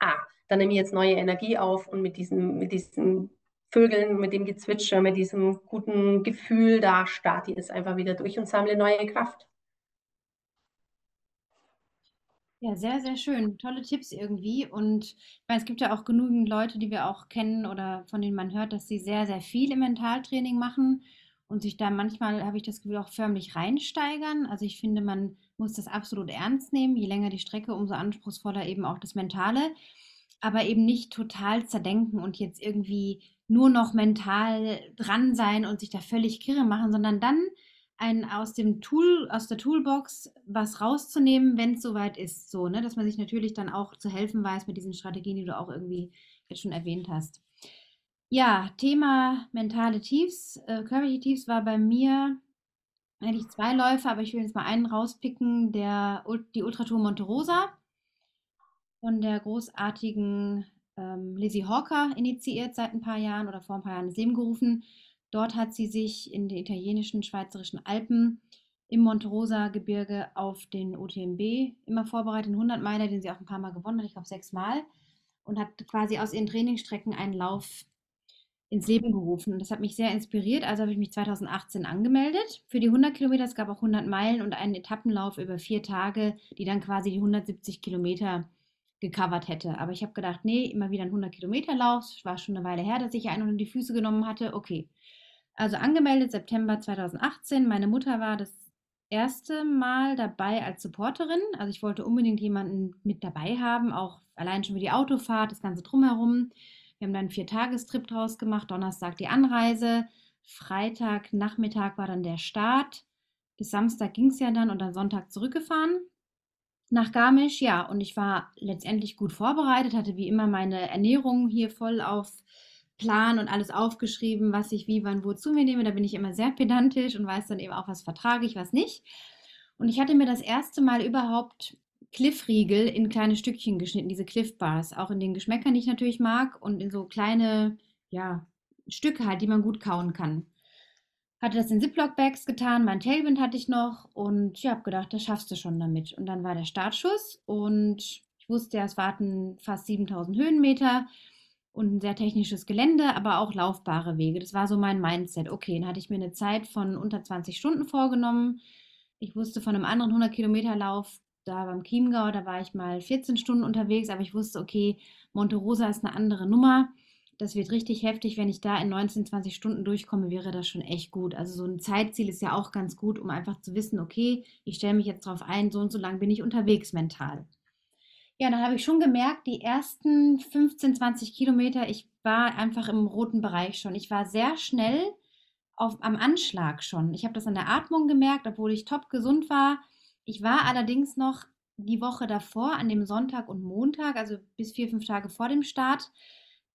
Speaker 2: ah, dann nehme ich jetzt neue Energie auf und mit diesem, mit diesem Vögeln, mit dem Gezwitscher, mit diesem guten Gefühl, da starte ich es einfach wieder durch und sammle neue Kraft.
Speaker 1: Ja, sehr, sehr schön. Tolle Tipps irgendwie. Und ich meine, es gibt ja auch genügend Leute, die wir auch kennen oder von denen man hört, dass sie sehr, sehr viel im Mentaltraining machen und sich da manchmal, habe ich das Gefühl, auch förmlich reinsteigern. Also ich finde, man muss das absolut ernst nehmen. Je länger die Strecke, umso anspruchsvoller eben auch das Mentale. Aber eben nicht total zerdenken und jetzt irgendwie nur noch mental dran sein und sich da völlig kirre machen, sondern dann ein aus dem Tool, aus der Toolbox was rauszunehmen, wenn es soweit ist. So, ne? Dass man sich natürlich dann auch zu helfen weiß mit diesen Strategien, die du auch irgendwie jetzt schon erwähnt hast. Ja, Thema mentale Tiefs, äh, körperliche Tiefs war bei mir eigentlich zwei Läufe, aber ich will jetzt mal einen rauspicken, der, die Ultratour Monte Rosa von der großartigen ähm, Lizzie Hawker initiiert seit ein paar Jahren oder vor ein paar Jahren ins Leben gerufen. Dort hat sie sich in den italienischen, schweizerischen Alpen im Monte Rosa Gebirge auf den OTMB immer vorbereitet, einen 100 Meiler, den sie auch ein paar Mal gewonnen hat, ich glaube sechs Mal, und hat quasi aus ihren Trainingsstrecken einen Lauf ins Leben gerufen. Das hat mich sehr inspiriert. Also habe ich mich 2018 angemeldet für die 100 Kilometer. Es gab auch 100 Meilen und einen Etappenlauf über vier Tage, die dann quasi die 170 Kilometer gecovert hätte. Aber ich habe gedacht, nee, immer wieder ein 100 Kilometer Lauf. Es war schon eine Weile her, dass ich einen unter die Füße genommen hatte. Okay. Also angemeldet September 2018. Meine Mutter war das erste Mal dabei als Supporterin. Also ich wollte unbedingt jemanden mit dabei haben, auch allein schon für die Autofahrt, das ganze drumherum. Wir haben dann einen Viertagestrip draus gemacht. Donnerstag die Anreise. Freitag Nachmittag war dann der Start. Bis Samstag ging es ja dann und dann Sonntag zurückgefahren nach Garmisch. Ja, und ich war letztendlich gut vorbereitet, hatte wie immer meine Ernährung hier voll auf Plan und alles aufgeschrieben, was ich wie, wann, wo zu mir nehme. Da bin ich immer sehr pedantisch und weiß dann eben auch, was vertrage ich, was nicht. Und ich hatte mir das erste Mal überhaupt Cliffriegel in kleine Stückchen geschnitten, diese Cliff Bars, auch in den Geschmäckern, die ich natürlich mag und in so kleine, ja, Stücke halt, die man gut kauen kann. Hatte das in Ziploc-Bags getan, mein Tailwind hatte ich noch und ich habe gedacht, das schaffst du schon damit. Und dann war der Startschuss und ich wusste, es warten fast 7000 Höhenmeter und ein sehr technisches Gelände, aber auch laufbare Wege. Das war so mein Mindset. Okay, dann hatte ich mir eine Zeit von unter 20 Stunden vorgenommen. Ich wusste von einem anderen 100 Kilometer Lauf, da beim Chiemgau, da war ich mal 14 Stunden unterwegs, aber ich wusste, okay, Monte Rosa ist eine andere Nummer. Das wird richtig heftig. Wenn ich da in 19, 20 Stunden durchkomme, wäre das schon echt gut. Also so ein Zeitziel ist ja auch ganz gut, um einfach zu wissen, okay, ich stelle mich jetzt darauf ein, so und so lang bin ich unterwegs mental. Ja, dann habe ich schon gemerkt, die ersten 15, 20 Kilometer, ich war einfach im roten Bereich schon. Ich war sehr schnell auf, am Anschlag schon. Ich habe das an der Atmung gemerkt, obwohl ich top gesund war. Ich war allerdings noch die Woche davor, an dem Sonntag und Montag, also bis vier, fünf Tage vor dem Start,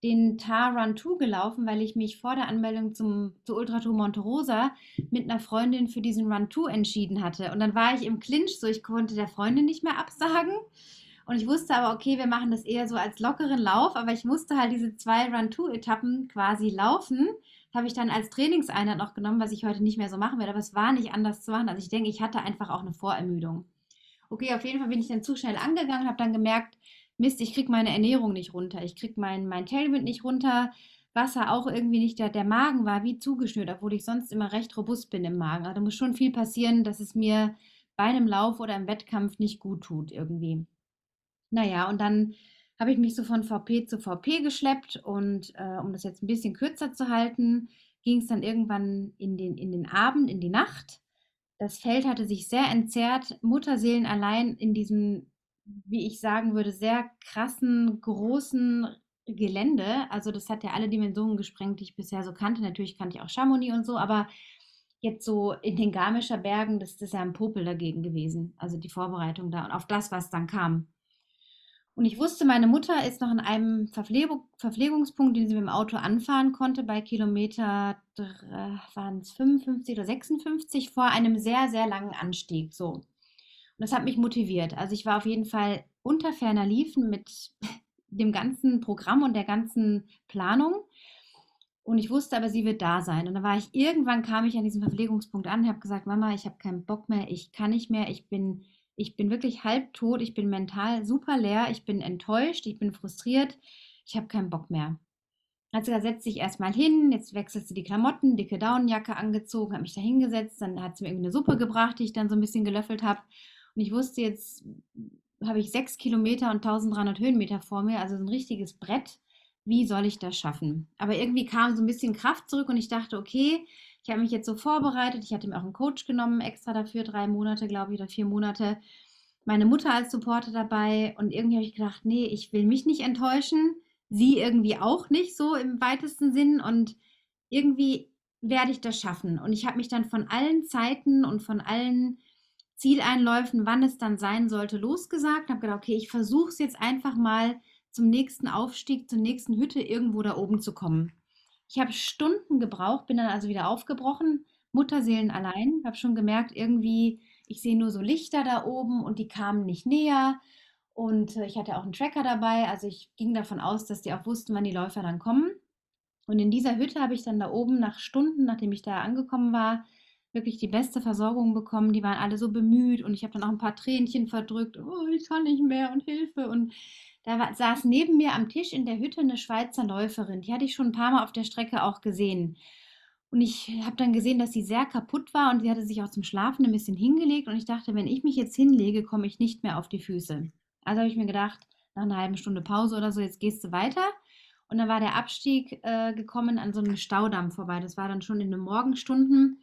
Speaker 1: den Tar Run 2 gelaufen, weil ich mich vor der Anmeldung zum, zu Ultra Tour Monte Rosa mit einer Freundin für diesen Run 2 entschieden hatte. Und dann war ich im Clinch, so ich konnte der Freundin nicht mehr absagen. Und ich wusste aber, okay, wir machen das eher so als lockeren Lauf, aber ich musste halt diese zwei Run-2-Etappen quasi laufen. Habe ich dann als Trainingseinheit noch genommen, was ich heute nicht mehr so machen werde, aber es war nicht anders zu machen. Also ich denke, ich hatte einfach auch eine Vorermüdung. Okay, auf jeden Fall bin ich dann zu schnell angegangen, habe dann gemerkt, Mist, ich kriege meine Ernährung nicht runter, ich kriege mein, mein Tailwind nicht runter, Wasser auch irgendwie nicht, der, der Magen war wie zugeschnürt, obwohl ich sonst immer recht robust bin im Magen. Also da muss schon viel passieren, dass es mir bei einem Lauf oder im Wettkampf nicht gut tut irgendwie. Naja, und dann habe ich mich so von VP zu VP geschleppt und äh, um das jetzt ein bisschen kürzer zu halten, ging es dann irgendwann in den, in den Abend, in die Nacht. Das Feld hatte sich sehr entzerrt, Mutterseelen allein in diesem, wie ich sagen würde, sehr krassen, großen Gelände. Also das hat ja alle Dimensionen gesprengt, die ich bisher so kannte. Natürlich kannte ich auch Chamonix und so, aber jetzt so in den Garmischer Bergen, das, ist ja ein Popel dagegen gewesen. Also die Vorbereitung da und auf das, was dann kam. Und ich wusste, meine Mutter ist noch in einem Verpflegung, Verpflegungspunkt, den sie mit dem Auto anfahren konnte, bei Kilometer waren es 55 oder 56 vor einem sehr, sehr langen Anstieg. So. Und das hat mich motiviert. Also ich war auf jeden Fall unter ferner Liefen mit dem ganzen Programm und der ganzen Planung. Und ich wusste aber, sie wird da sein. Und dann war ich, irgendwann kam ich an diesem Verpflegungspunkt an und habe gesagt, Mama, ich habe keinen Bock mehr, ich kann nicht mehr, ich bin ich bin wirklich halbtot, ich bin mental super leer, ich bin enttäuscht, ich bin frustriert, ich habe keinen Bock mehr. Hat sie gesagt, setz dich erstmal hin, jetzt wechselst du die Klamotten, dicke Daunenjacke angezogen, habe mich da hingesetzt, dann hat sie mir irgendwie eine Suppe gebracht, die ich dann so ein bisschen gelöffelt habe. Und ich wusste, jetzt habe ich sechs Kilometer und 1300 Höhenmeter vor mir, also so ein richtiges Brett. Wie soll ich das schaffen? Aber irgendwie kam so ein bisschen Kraft zurück und ich dachte, okay, ich habe mich jetzt so vorbereitet. Ich hatte mir auch einen Coach genommen, extra dafür, drei Monate, glaube ich, oder vier Monate. Meine Mutter als Supporter dabei. Und irgendwie habe ich gedacht, nee, ich will mich nicht enttäuschen. Sie irgendwie auch nicht so im weitesten Sinn. Und irgendwie werde ich das schaffen. Und ich habe mich dann von allen Zeiten und von allen Zieleinläufen, wann es dann sein sollte, losgesagt. Habe gedacht, okay, ich versuche es jetzt einfach mal zum nächsten Aufstieg, zur nächsten Hütte irgendwo da oben zu kommen. Ich habe Stunden gebraucht, bin dann also wieder aufgebrochen, Mutterseelen allein. Habe schon gemerkt, irgendwie, ich sehe nur so Lichter da oben und die kamen nicht näher. Und äh, ich hatte auch einen Tracker dabei, also ich ging davon aus, dass die auch wussten, wann die Läufer dann kommen. Und in dieser Hütte habe ich dann da oben nach Stunden, nachdem ich da angekommen war, wirklich die beste Versorgung bekommen. Die waren alle so bemüht und ich habe dann auch ein paar Tränchen verdrückt. Oh, ich kann nicht mehr und Hilfe. Und da war, saß neben mir am Tisch in der Hütte eine Schweizer Läuferin. Die hatte ich schon ein paar Mal auf der Strecke auch gesehen. Und ich habe dann gesehen, dass sie sehr kaputt war und sie hatte sich auch zum Schlafen ein bisschen hingelegt. Und ich dachte, wenn ich mich jetzt hinlege, komme ich nicht mehr auf die Füße. Also habe ich mir gedacht, nach einer halben Stunde Pause oder so, jetzt gehst du weiter. Und dann war der Abstieg äh, gekommen an so einem Staudamm vorbei. Das war dann schon in den Morgenstunden.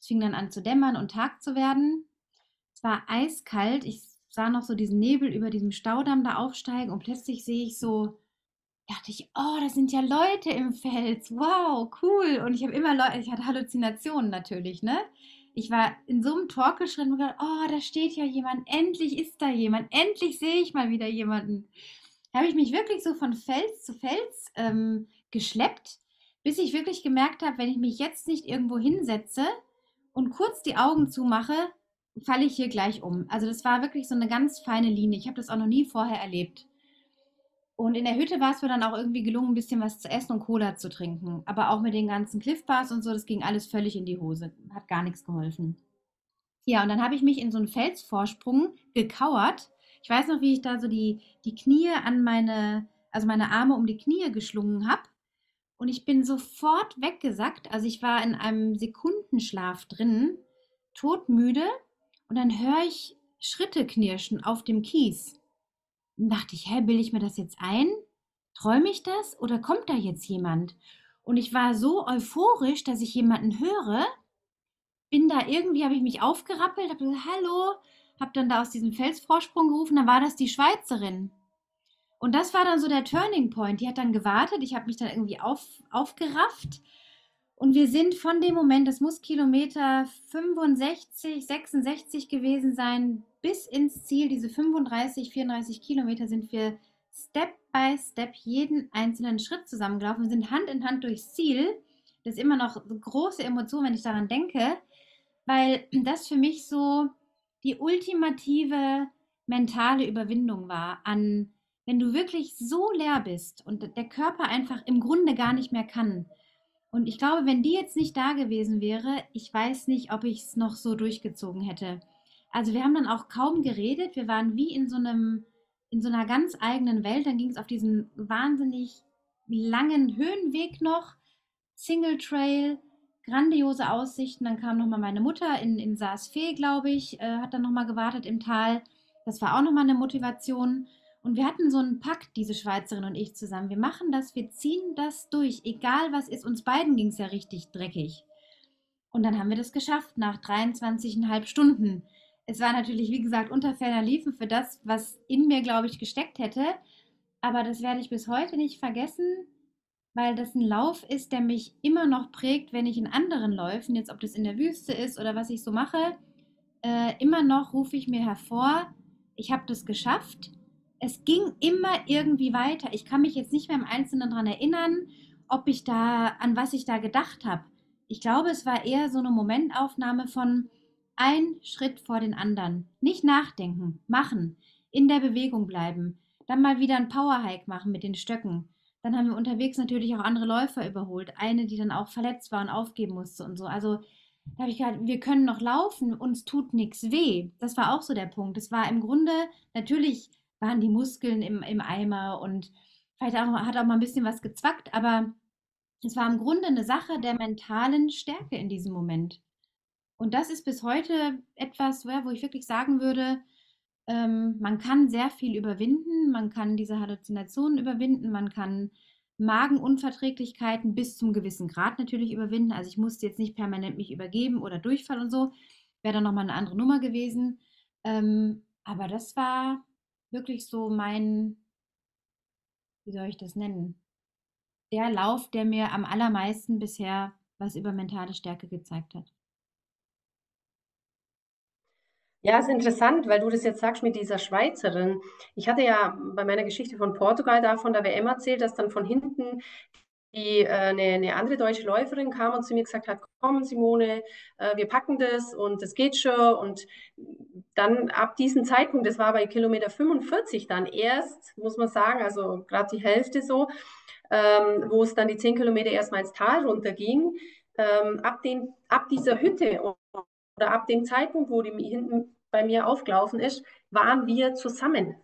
Speaker 1: Es fing dann an zu dämmern und Tag zu werden. Es war eiskalt. Ich sah noch so diesen Nebel über diesem Staudamm da aufsteigen und plötzlich sehe ich so, dachte ich, oh, da sind ja Leute im Fels. Wow, cool. Und ich habe immer Leute, ich hatte Halluzinationen natürlich, ne? Ich war in so einem Torkelschritt und gedacht, oh, da steht ja jemand, endlich ist da jemand, endlich sehe ich mal wieder jemanden habe ich mich wirklich so von Fels zu Fels ähm, geschleppt, bis ich wirklich gemerkt habe, wenn ich mich jetzt nicht irgendwo hinsetze und kurz die Augen zumache, falle ich hier gleich um. Also das war wirklich so eine ganz feine Linie. Ich habe das auch noch nie vorher erlebt. Und in der Hütte war es mir dann auch irgendwie gelungen, ein bisschen was zu essen und Cola zu trinken. Aber auch mit den ganzen Cliff Bars und so, das ging alles völlig in die Hose. Hat gar nichts geholfen. Ja, und dann habe ich mich in so einen Felsvorsprung gekauert ich weiß noch, wie ich da so die, die Knie an meine, also meine Arme um die Knie geschlungen habe. Und ich bin sofort weggesackt. Also ich war in einem Sekundenschlaf drin, todmüde. Und dann höre ich Schritte knirschen auf dem Kies. Dann dachte ich, hä, bilde ich mir das jetzt ein? Träume ich das oder kommt da jetzt jemand? Und ich war so euphorisch, dass ich jemanden höre. Bin da irgendwie, habe ich mich aufgerappelt, habe gesagt, hallo, habe dann da aus diesem Felsvorsprung gerufen, dann war das die Schweizerin. Und das war dann so der Turning Point. Die hat dann gewartet, ich habe mich dann irgendwie auf, aufgerafft. Und wir sind von dem Moment, das muss Kilometer 65, 66 gewesen sein, bis ins Ziel, diese 35, 34 Kilometer, sind wir Step by Step jeden einzelnen Schritt zusammengelaufen. Wir sind Hand in Hand durchs Ziel. Das ist immer noch eine große Emotion, wenn ich daran denke, weil das für mich so die ultimative mentale Überwindung war an, wenn du wirklich so leer bist und der Körper einfach im Grunde gar nicht mehr kann. Und ich glaube, wenn die jetzt nicht da gewesen wäre, ich weiß nicht, ob ich es noch so durchgezogen hätte. Also wir haben dann auch kaum geredet, wir waren wie in so einem, in so einer ganz eigenen Welt. Dann ging es auf diesen wahnsinnig langen Höhenweg noch, Single Trail, grandiose Aussichten. Dann kam nochmal meine Mutter in, in Saas-Fee, glaube ich, äh, hat dann nochmal gewartet im Tal. Das war auch nochmal eine Motivation. Und wir hatten so einen Pakt, diese Schweizerin und ich zusammen. Wir machen das, wir ziehen das durch, egal was ist. Uns beiden ging es ja richtig dreckig. Und dann haben wir das geschafft nach 23,5 Stunden. Es war natürlich, wie gesagt, unter ferner Liefen für das, was in mir, glaube ich, gesteckt hätte. Aber das werde ich bis heute nicht vergessen weil das ein Lauf ist, der mich immer noch prägt, wenn ich in anderen Läufen, jetzt ob das in der Wüste ist oder was ich so mache, äh, immer noch rufe ich mir hervor, ich habe das geschafft. Es ging immer irgendwie weiter. Ich kann mich jetzt nicht mehr im Einzelnen daran erinnern, ob ich da, an was ich da gedacht habe. Ich glaube, es war eher so eine Momentaufnahme von ein Schritt vor den anderen. Nicht nachdenken, machen, in der Bewegung bleiben, dann mal wieder ein Powerhike machen mit den Stöcken dann haben wir unterwegs natürlich auch andere Läufer überholt. Eine, die dann auch verletzt war und aufgeben musste und so. Also da habe ich gedacht, wir können noch laufen, uns tut nichts weh. Das war auch so der Punkt. Es war im Grunde, natürlich waren die Muskeln im, im Eimer und vielleicht auch, hat auch mal ein bisschen was gezwackt, aber es war im Grunde eine Sache der mentalen Stärke in diesem Moment. Und das ist bis heute etwas, wo ich wirklich sagen würde, ähm, man kann sehr viel überwinden, man kann diese Halluzinationen überwinden, man kann Magenunverträglichkeiten bis zum gewissen Grad natürlich überwinden. Also ich musste jetzt nicht permanent mich übergeben oder Durchfall und so. Wäre dann nochmal eine andere Nummer gewesen. Ähm, aber das war wirklich so mein, wie soll ich das nennen? Der Lauf, der mir am allermeisten bisher was über mentale Stärke gezeigt hat.
Speaker 2: Ja, ist interessant, weil du das jetzt sagst mit dieser Schweizerin. Ich hatte ja bei meiner Geschichte von Portugal da von der WM erzählt, dass dann von hinten die, äh, eine, eine, andere deutsche Läuferin kam und zu mir gesagt hat, komm Simone, äh, wir packen das und es geht schon. Und dann ab diesem Zeitpunkt, das war bei Kilometer 45 dann erst, muss man sagen, also gerade die Hälfte so, ähm, wo es dann die 10 Kilometer erstmal ins Tal runterging, ähm, ab, den, ab dieser Hütte oder ab dem Zeitpunkt, wo die hinten bei mir aufgelaufen ist, waren wir zusammen.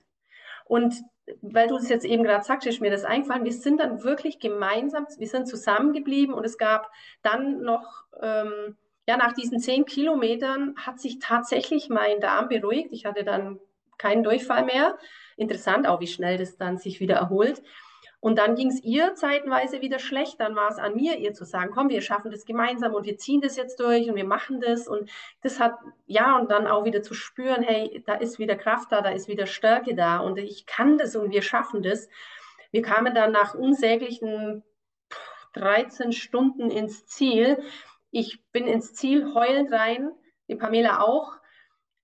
Speaker 2: Und weil du es jetzt eben gerade sagst, ist mir das eingefallen, wir sind dann wirklich gemeinsam, wir sind zusammengeblieben und es gab dann noch, ähm, ja, nach diesen zehn Kilometern hat sich tatsächlich mein Darm beruhigt. Ich hatte dann keinen Durchfall mehr. Interessant auch, wie schnell das dann sich wieder erholt. Und dann ging es ihr zeitenweise wieder schlecht. Dann war es an mir, ihr zu sagen, komm, wir schaffen das gemeinsam und wir ziehen das jetzt durch und wir machen das. Und das hat, ja, und dann auch wieder zu spüren, hey, da ist wieder Kraft da, da ist wieder Stärke da und ich kann das und wir schaffen das. Wir kamen dann nach unsäglichen 13 Stunden ins Ziel. Ich bin ins Ziel heulend rein, die Pamela auch.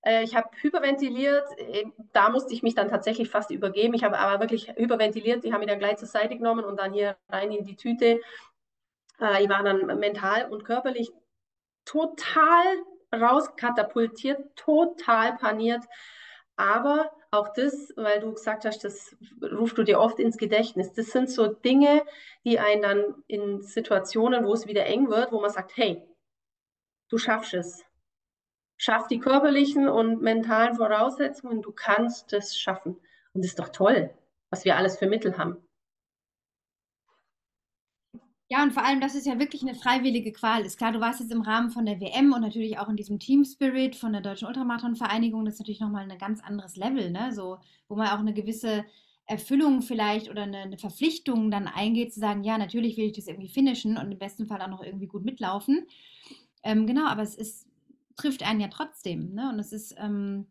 Speaker 2: Äh, ich habe hyperventiliert, äh, da musste ich mich dann tatsächlich fast übergeben. Ich habe aber wirklich hyperventiliert, die haben mich dann gleich zur Seite genommen und dann hier rein in die Tüte. Äh, ich war dann mental und körperlich total rauskatapultiert, total paniert. Aber auch das, weil du gesagt hast, das rufst du dir oft ins Gedächtnis. Das sind so Dinge, die einen dann in Situationen, wo es wieder eng wird, wo man sagt, hey, du schaffst es schaff die körperlichen und mentalen Voraussetzungen, du kannst es schaffen. Und das ist doch toll, was wir alles für Mittel haben.
Speaker 1: Ja, und vor allem, das ist ja wirklich eine freiwillige Qual. Ist klar, du warst jetzt im Rahmen von der WM und natürlich auch in diesem Team Spirit von der Deutschen Ultramarathon-Vereinigung. Das ist natürlich nochmal ein ganz anderes Level, ne? So, wo man auch eine gewisse Erfüllung vielleicht oder eine, eine, Verpflichtung dann eingeht, zu sagen, ja, natürlich will ich das irgendwie finishen und im besten Fall auch noch irgendwie gut mitlaufen. Ähm, genau, aber es ist trifft einen ja trotzdem. Ne? Und es ist, ähm,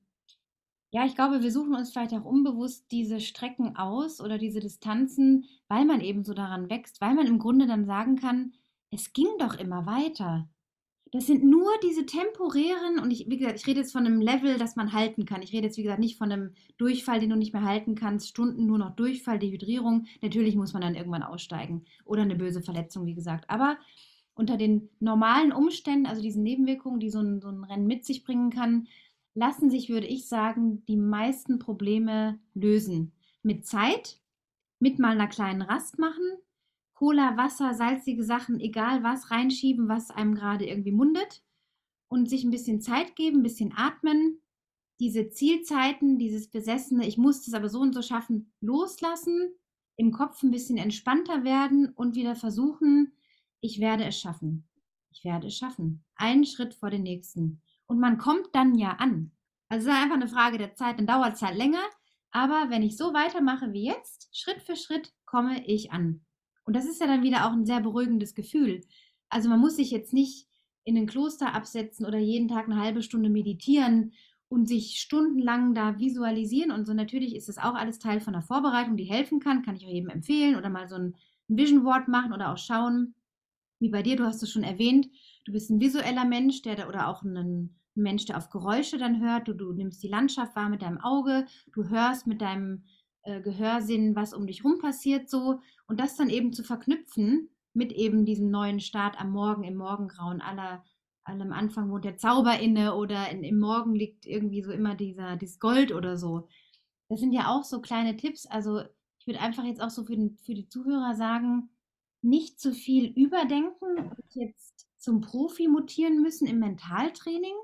Speaker 1: ja, ich glaube, wir suchen uns vielleicht auch unbewusst diese Strecken aus oder diese Distanzen, weil man eben so daran wächst, weil man im Grunde dann sagen kann, es ging doch immer weiter. Das sind nur diese temporären, und ich, wie gesagt, ich rede jetzt von einem Level, das man halten kann. Ich rede jetzt, wie gesagt, nicht von einem Durchfall, den du nicht mehr halten kannst, Stunden nur noch Durchfall, Dehydrierung. Natürlich muss man dann irgendwann aussteigen. Oder eine böse Verletzung, wie gesagt. Aber unter den normalen Umständen, also diesen Nebenwirkungen, die so ein, so ein Rennen mit sich bringen kann, lassen sich, würde ich sagen, die meisten Probleme lösen. Mit Zeit, mit mal einer kleinen Rast machen, Cola, Wasser, salzige Sachen, egal was, reinschieben, was einem gerade irgendwie mundet und sich ein bisschen Zeit geben, ein bisschen atmen, diese Zielzeiten, dieses Besessene, ich muss das aber so und so schaffen, loslassen, im Kopf ein bisschen entspannter werden und wieder versuchen, ich werde es schaffen. Ich werde es schaffen. Einen Schritt vor den nächsten. Und man kommt dann ja an. Also es ist einfach eine Frage der Zeit, dann dauert es halt länger. Aber wenn ich so weitermache wie jetzt, Schritt für Schritt komme ich an. Und das ist ja dann wieder auch ein sehr beruhigendes Gefühl. Also man muss sich jetzt nicht in ein Kloster absetzen oder jeden Tag eine halbe Stunde meditieren und sich stundenlang da visualisieren und so. Natürlich ist das auch alles Teil von der Vorbereitung, die helfen kann, kann ich auch jedem empfehlen oder mal so ein Vision Board machen oder auch schauen, wie bei dir, du hast es schon erwähnt, du bist ein visueller Mensch, der oder auch ein, Mensch, der auf Geräusche dann hört. Du, du nimmst die Landschaft wahr mit deinem Auge, du hörst mit deinem äh, Gehörsinn, was um dich rum passiert, so und das dann eben zu verknüpfen mit eben diesem neuen Start am Morgen im Morgengrauen aller allem Anfang wohnt der Zauber inne oder in, im Morgen liegt irgendwie so immer dieser dieses Gold oder so. Das sind ja auch so kleine Tipps. Also ich würde einfach jetzt auch so für, den, für die Zuhörer sagen, nicht zu viel überdenken und jetzt zum Profi mutieren müssen im Mentaltraining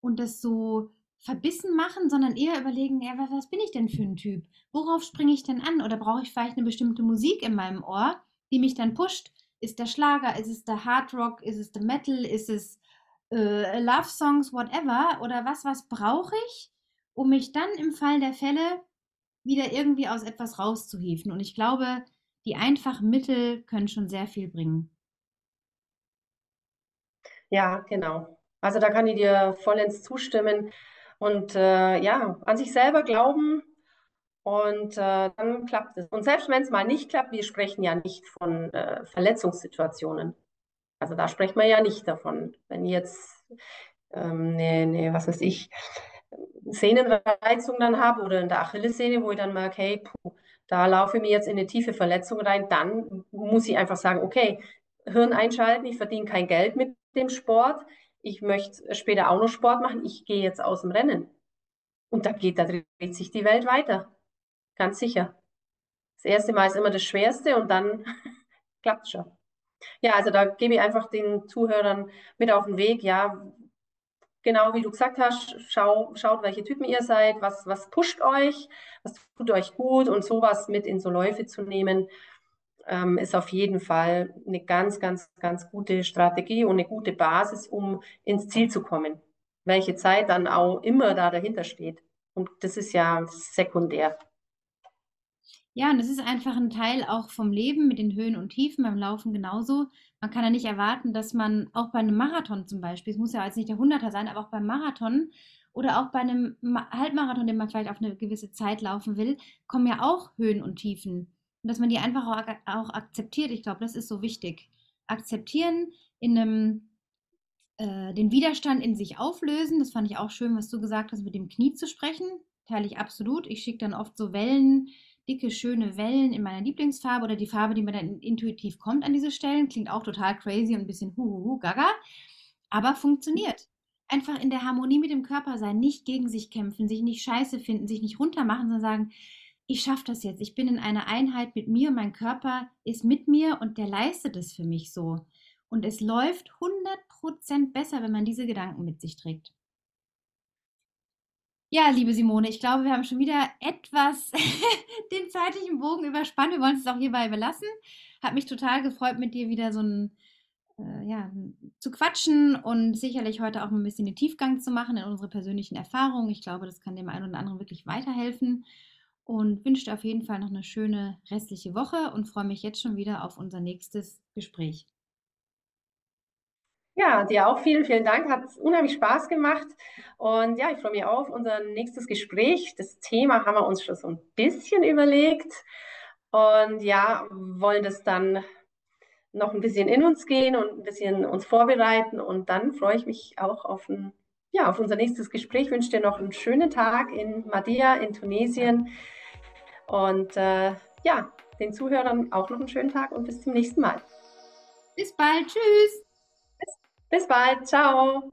Speaker 1: und das so verbissen machen, sondern eher überlegen, ja, was bin ich denn für ein Typ? Worauf springe ich denn an? Oder brauche ich vielleicht eine bestimmte Musik in meinem Ohr, die mich dann pusht? Ist der Schlager, ist es der Hard Rock, ist es der Metal, ist es äh, Love Songs, whatever? Oder was, was brauche ich, um mich dann im Fall der Fälle wieder irgendwie aus etwas rauszuhieven? Und ich glaube, die einfachen Mittel können schon sehr viel bringen.
Speaker 2: Ja, genau. Also da kann ich dir vollends zustimmen und äh, ja, an sich selber glauben und äh, dann klappt es. Und selbst wenn es mal nicht klappt, wir sprechen ja nicht von äh, Verletzungssituationen. Also da spricht man ja nicht davon. Wenn jetzt ähm, eine, eine, was weiß ich, Sehnenreizung dann habe oder in der Achillessehne, wo ich dann merke, hey, puh, da laufe ich mir jetzt in eine tiefe Verletzung rein, dann muss ich einfach sagen, okay, Hirn einschalten, ich verdiene kein Geld mit dem Sport, ich möchte später auch noch Sport machen, ich gehe jetzt aus dem Rennen. Und da geht, da dreht sich die Welt weiter. Ganz sicher. Das erste Mal ist immer das Schwerste und dann klappt es schon. Ja, also da gebe ich einfach den Zuhörern mit auf den Weg, ja, genau wie du gesagt hast, schau, schaut, welche Typen ihr seid, was, was pusht euch, was tut euch gut und sowas mit in so Läufe zu nehmen, ähm, ist auf jeden Fall eine ganz, ganz, ganz gute Strategie und eine gute Basis, um ins Ziel zu kommen. Welche Zeit dann auch immer da dahinter steht. Und das ist ja sekundär.
Speaker 1: Ja, und das ist einfach ein Teil auch vom Leben mit den Höhen und Tiefen, beim Laufen genauso. Man kann ja nicht erwarten, dass man auch bei einem Marathon zum Beispiel, es muss ja jetzt nicht der Hunderter sein, aber auch beim Marathon oder auch bei einem Halbmarathon, den man vielleicht auf eine gewisse Zeit laufen will, kommen ja auch Höhen und Tiefen. Und dass man die einfach auch, akzeptiert, ich glaube, das ist so wichtig. Akzeptieren, in einem, äh, den Widerstand in sich auflösen. Das fand ich auch schön, was du gesagt hast, mit dem Knie zu sprechen. Teile ich absolut. Ich schicke dann oft so Wellen, dicke, schöne Wellen in meiner Lieblingsfarbe oder die Farbe, die mir dann intuitiv kommt an diese Stellen. Klingt auch total crazy und ein bisschen huhuhu, gaga, aber funktioniert. Einfach in der Harmonie mit dem Körper sein, nicht gegen sich kämpfen, sich nicht scheiße finden, sich nicht runtermachen, sondern sagen, ich schaffe das jetzt. Ich bin in einer Einheit mit mir, mein Körper ist mit mir und der leistet es für mich so. Und es läuft 100% besser, wenn man diese Gedanken mit sich trägt. Ja, liebe Simone, ich glaube, wir haben schon wieder etwas den zeitlichen Bogen überspannt. Wir wollen es auch hierbei belassen. Hat mich total gefreut, mit dir wieder so ein, äh, ja, zu quatschen und sicherlich heute auch ein bisschen den Tiefgang zu machen in unsere persönlichen Erfahrungen. Ich glaube, das kann dem einen oder anderen wirklich weiterhelfen und wünsche dir auf jeden Fall noch eine schöne restliche Woche und freue mich jetzt schon wieder auf unser nächstes Gespräch.
Speaker 2: Ja, dir auch vielen, vielen Dank. Hat unheimlich Spaß gemacht. Und ja, ich freue mich auf unser nächstes Gespräch. Das Thema haben wir uns schon so ein bisschen überlegt. Und ja, wollen das dann noch ein bisschen in uns gehen und ein bisschen uns vorbereiten. Und dann freue ich mich auch auf, ein, ja, auf unser nächstes Gespräch. Ich wünsche dir noch einen schönen Tag in Madia in Tunesien. Und äh, ja, den Zuhörern auch noch einen schönen Tag und bis zum nächsten Mal.
Speaker 1: Bis bald. Tschüss.
Speaker 2: Bis bald. Ciao.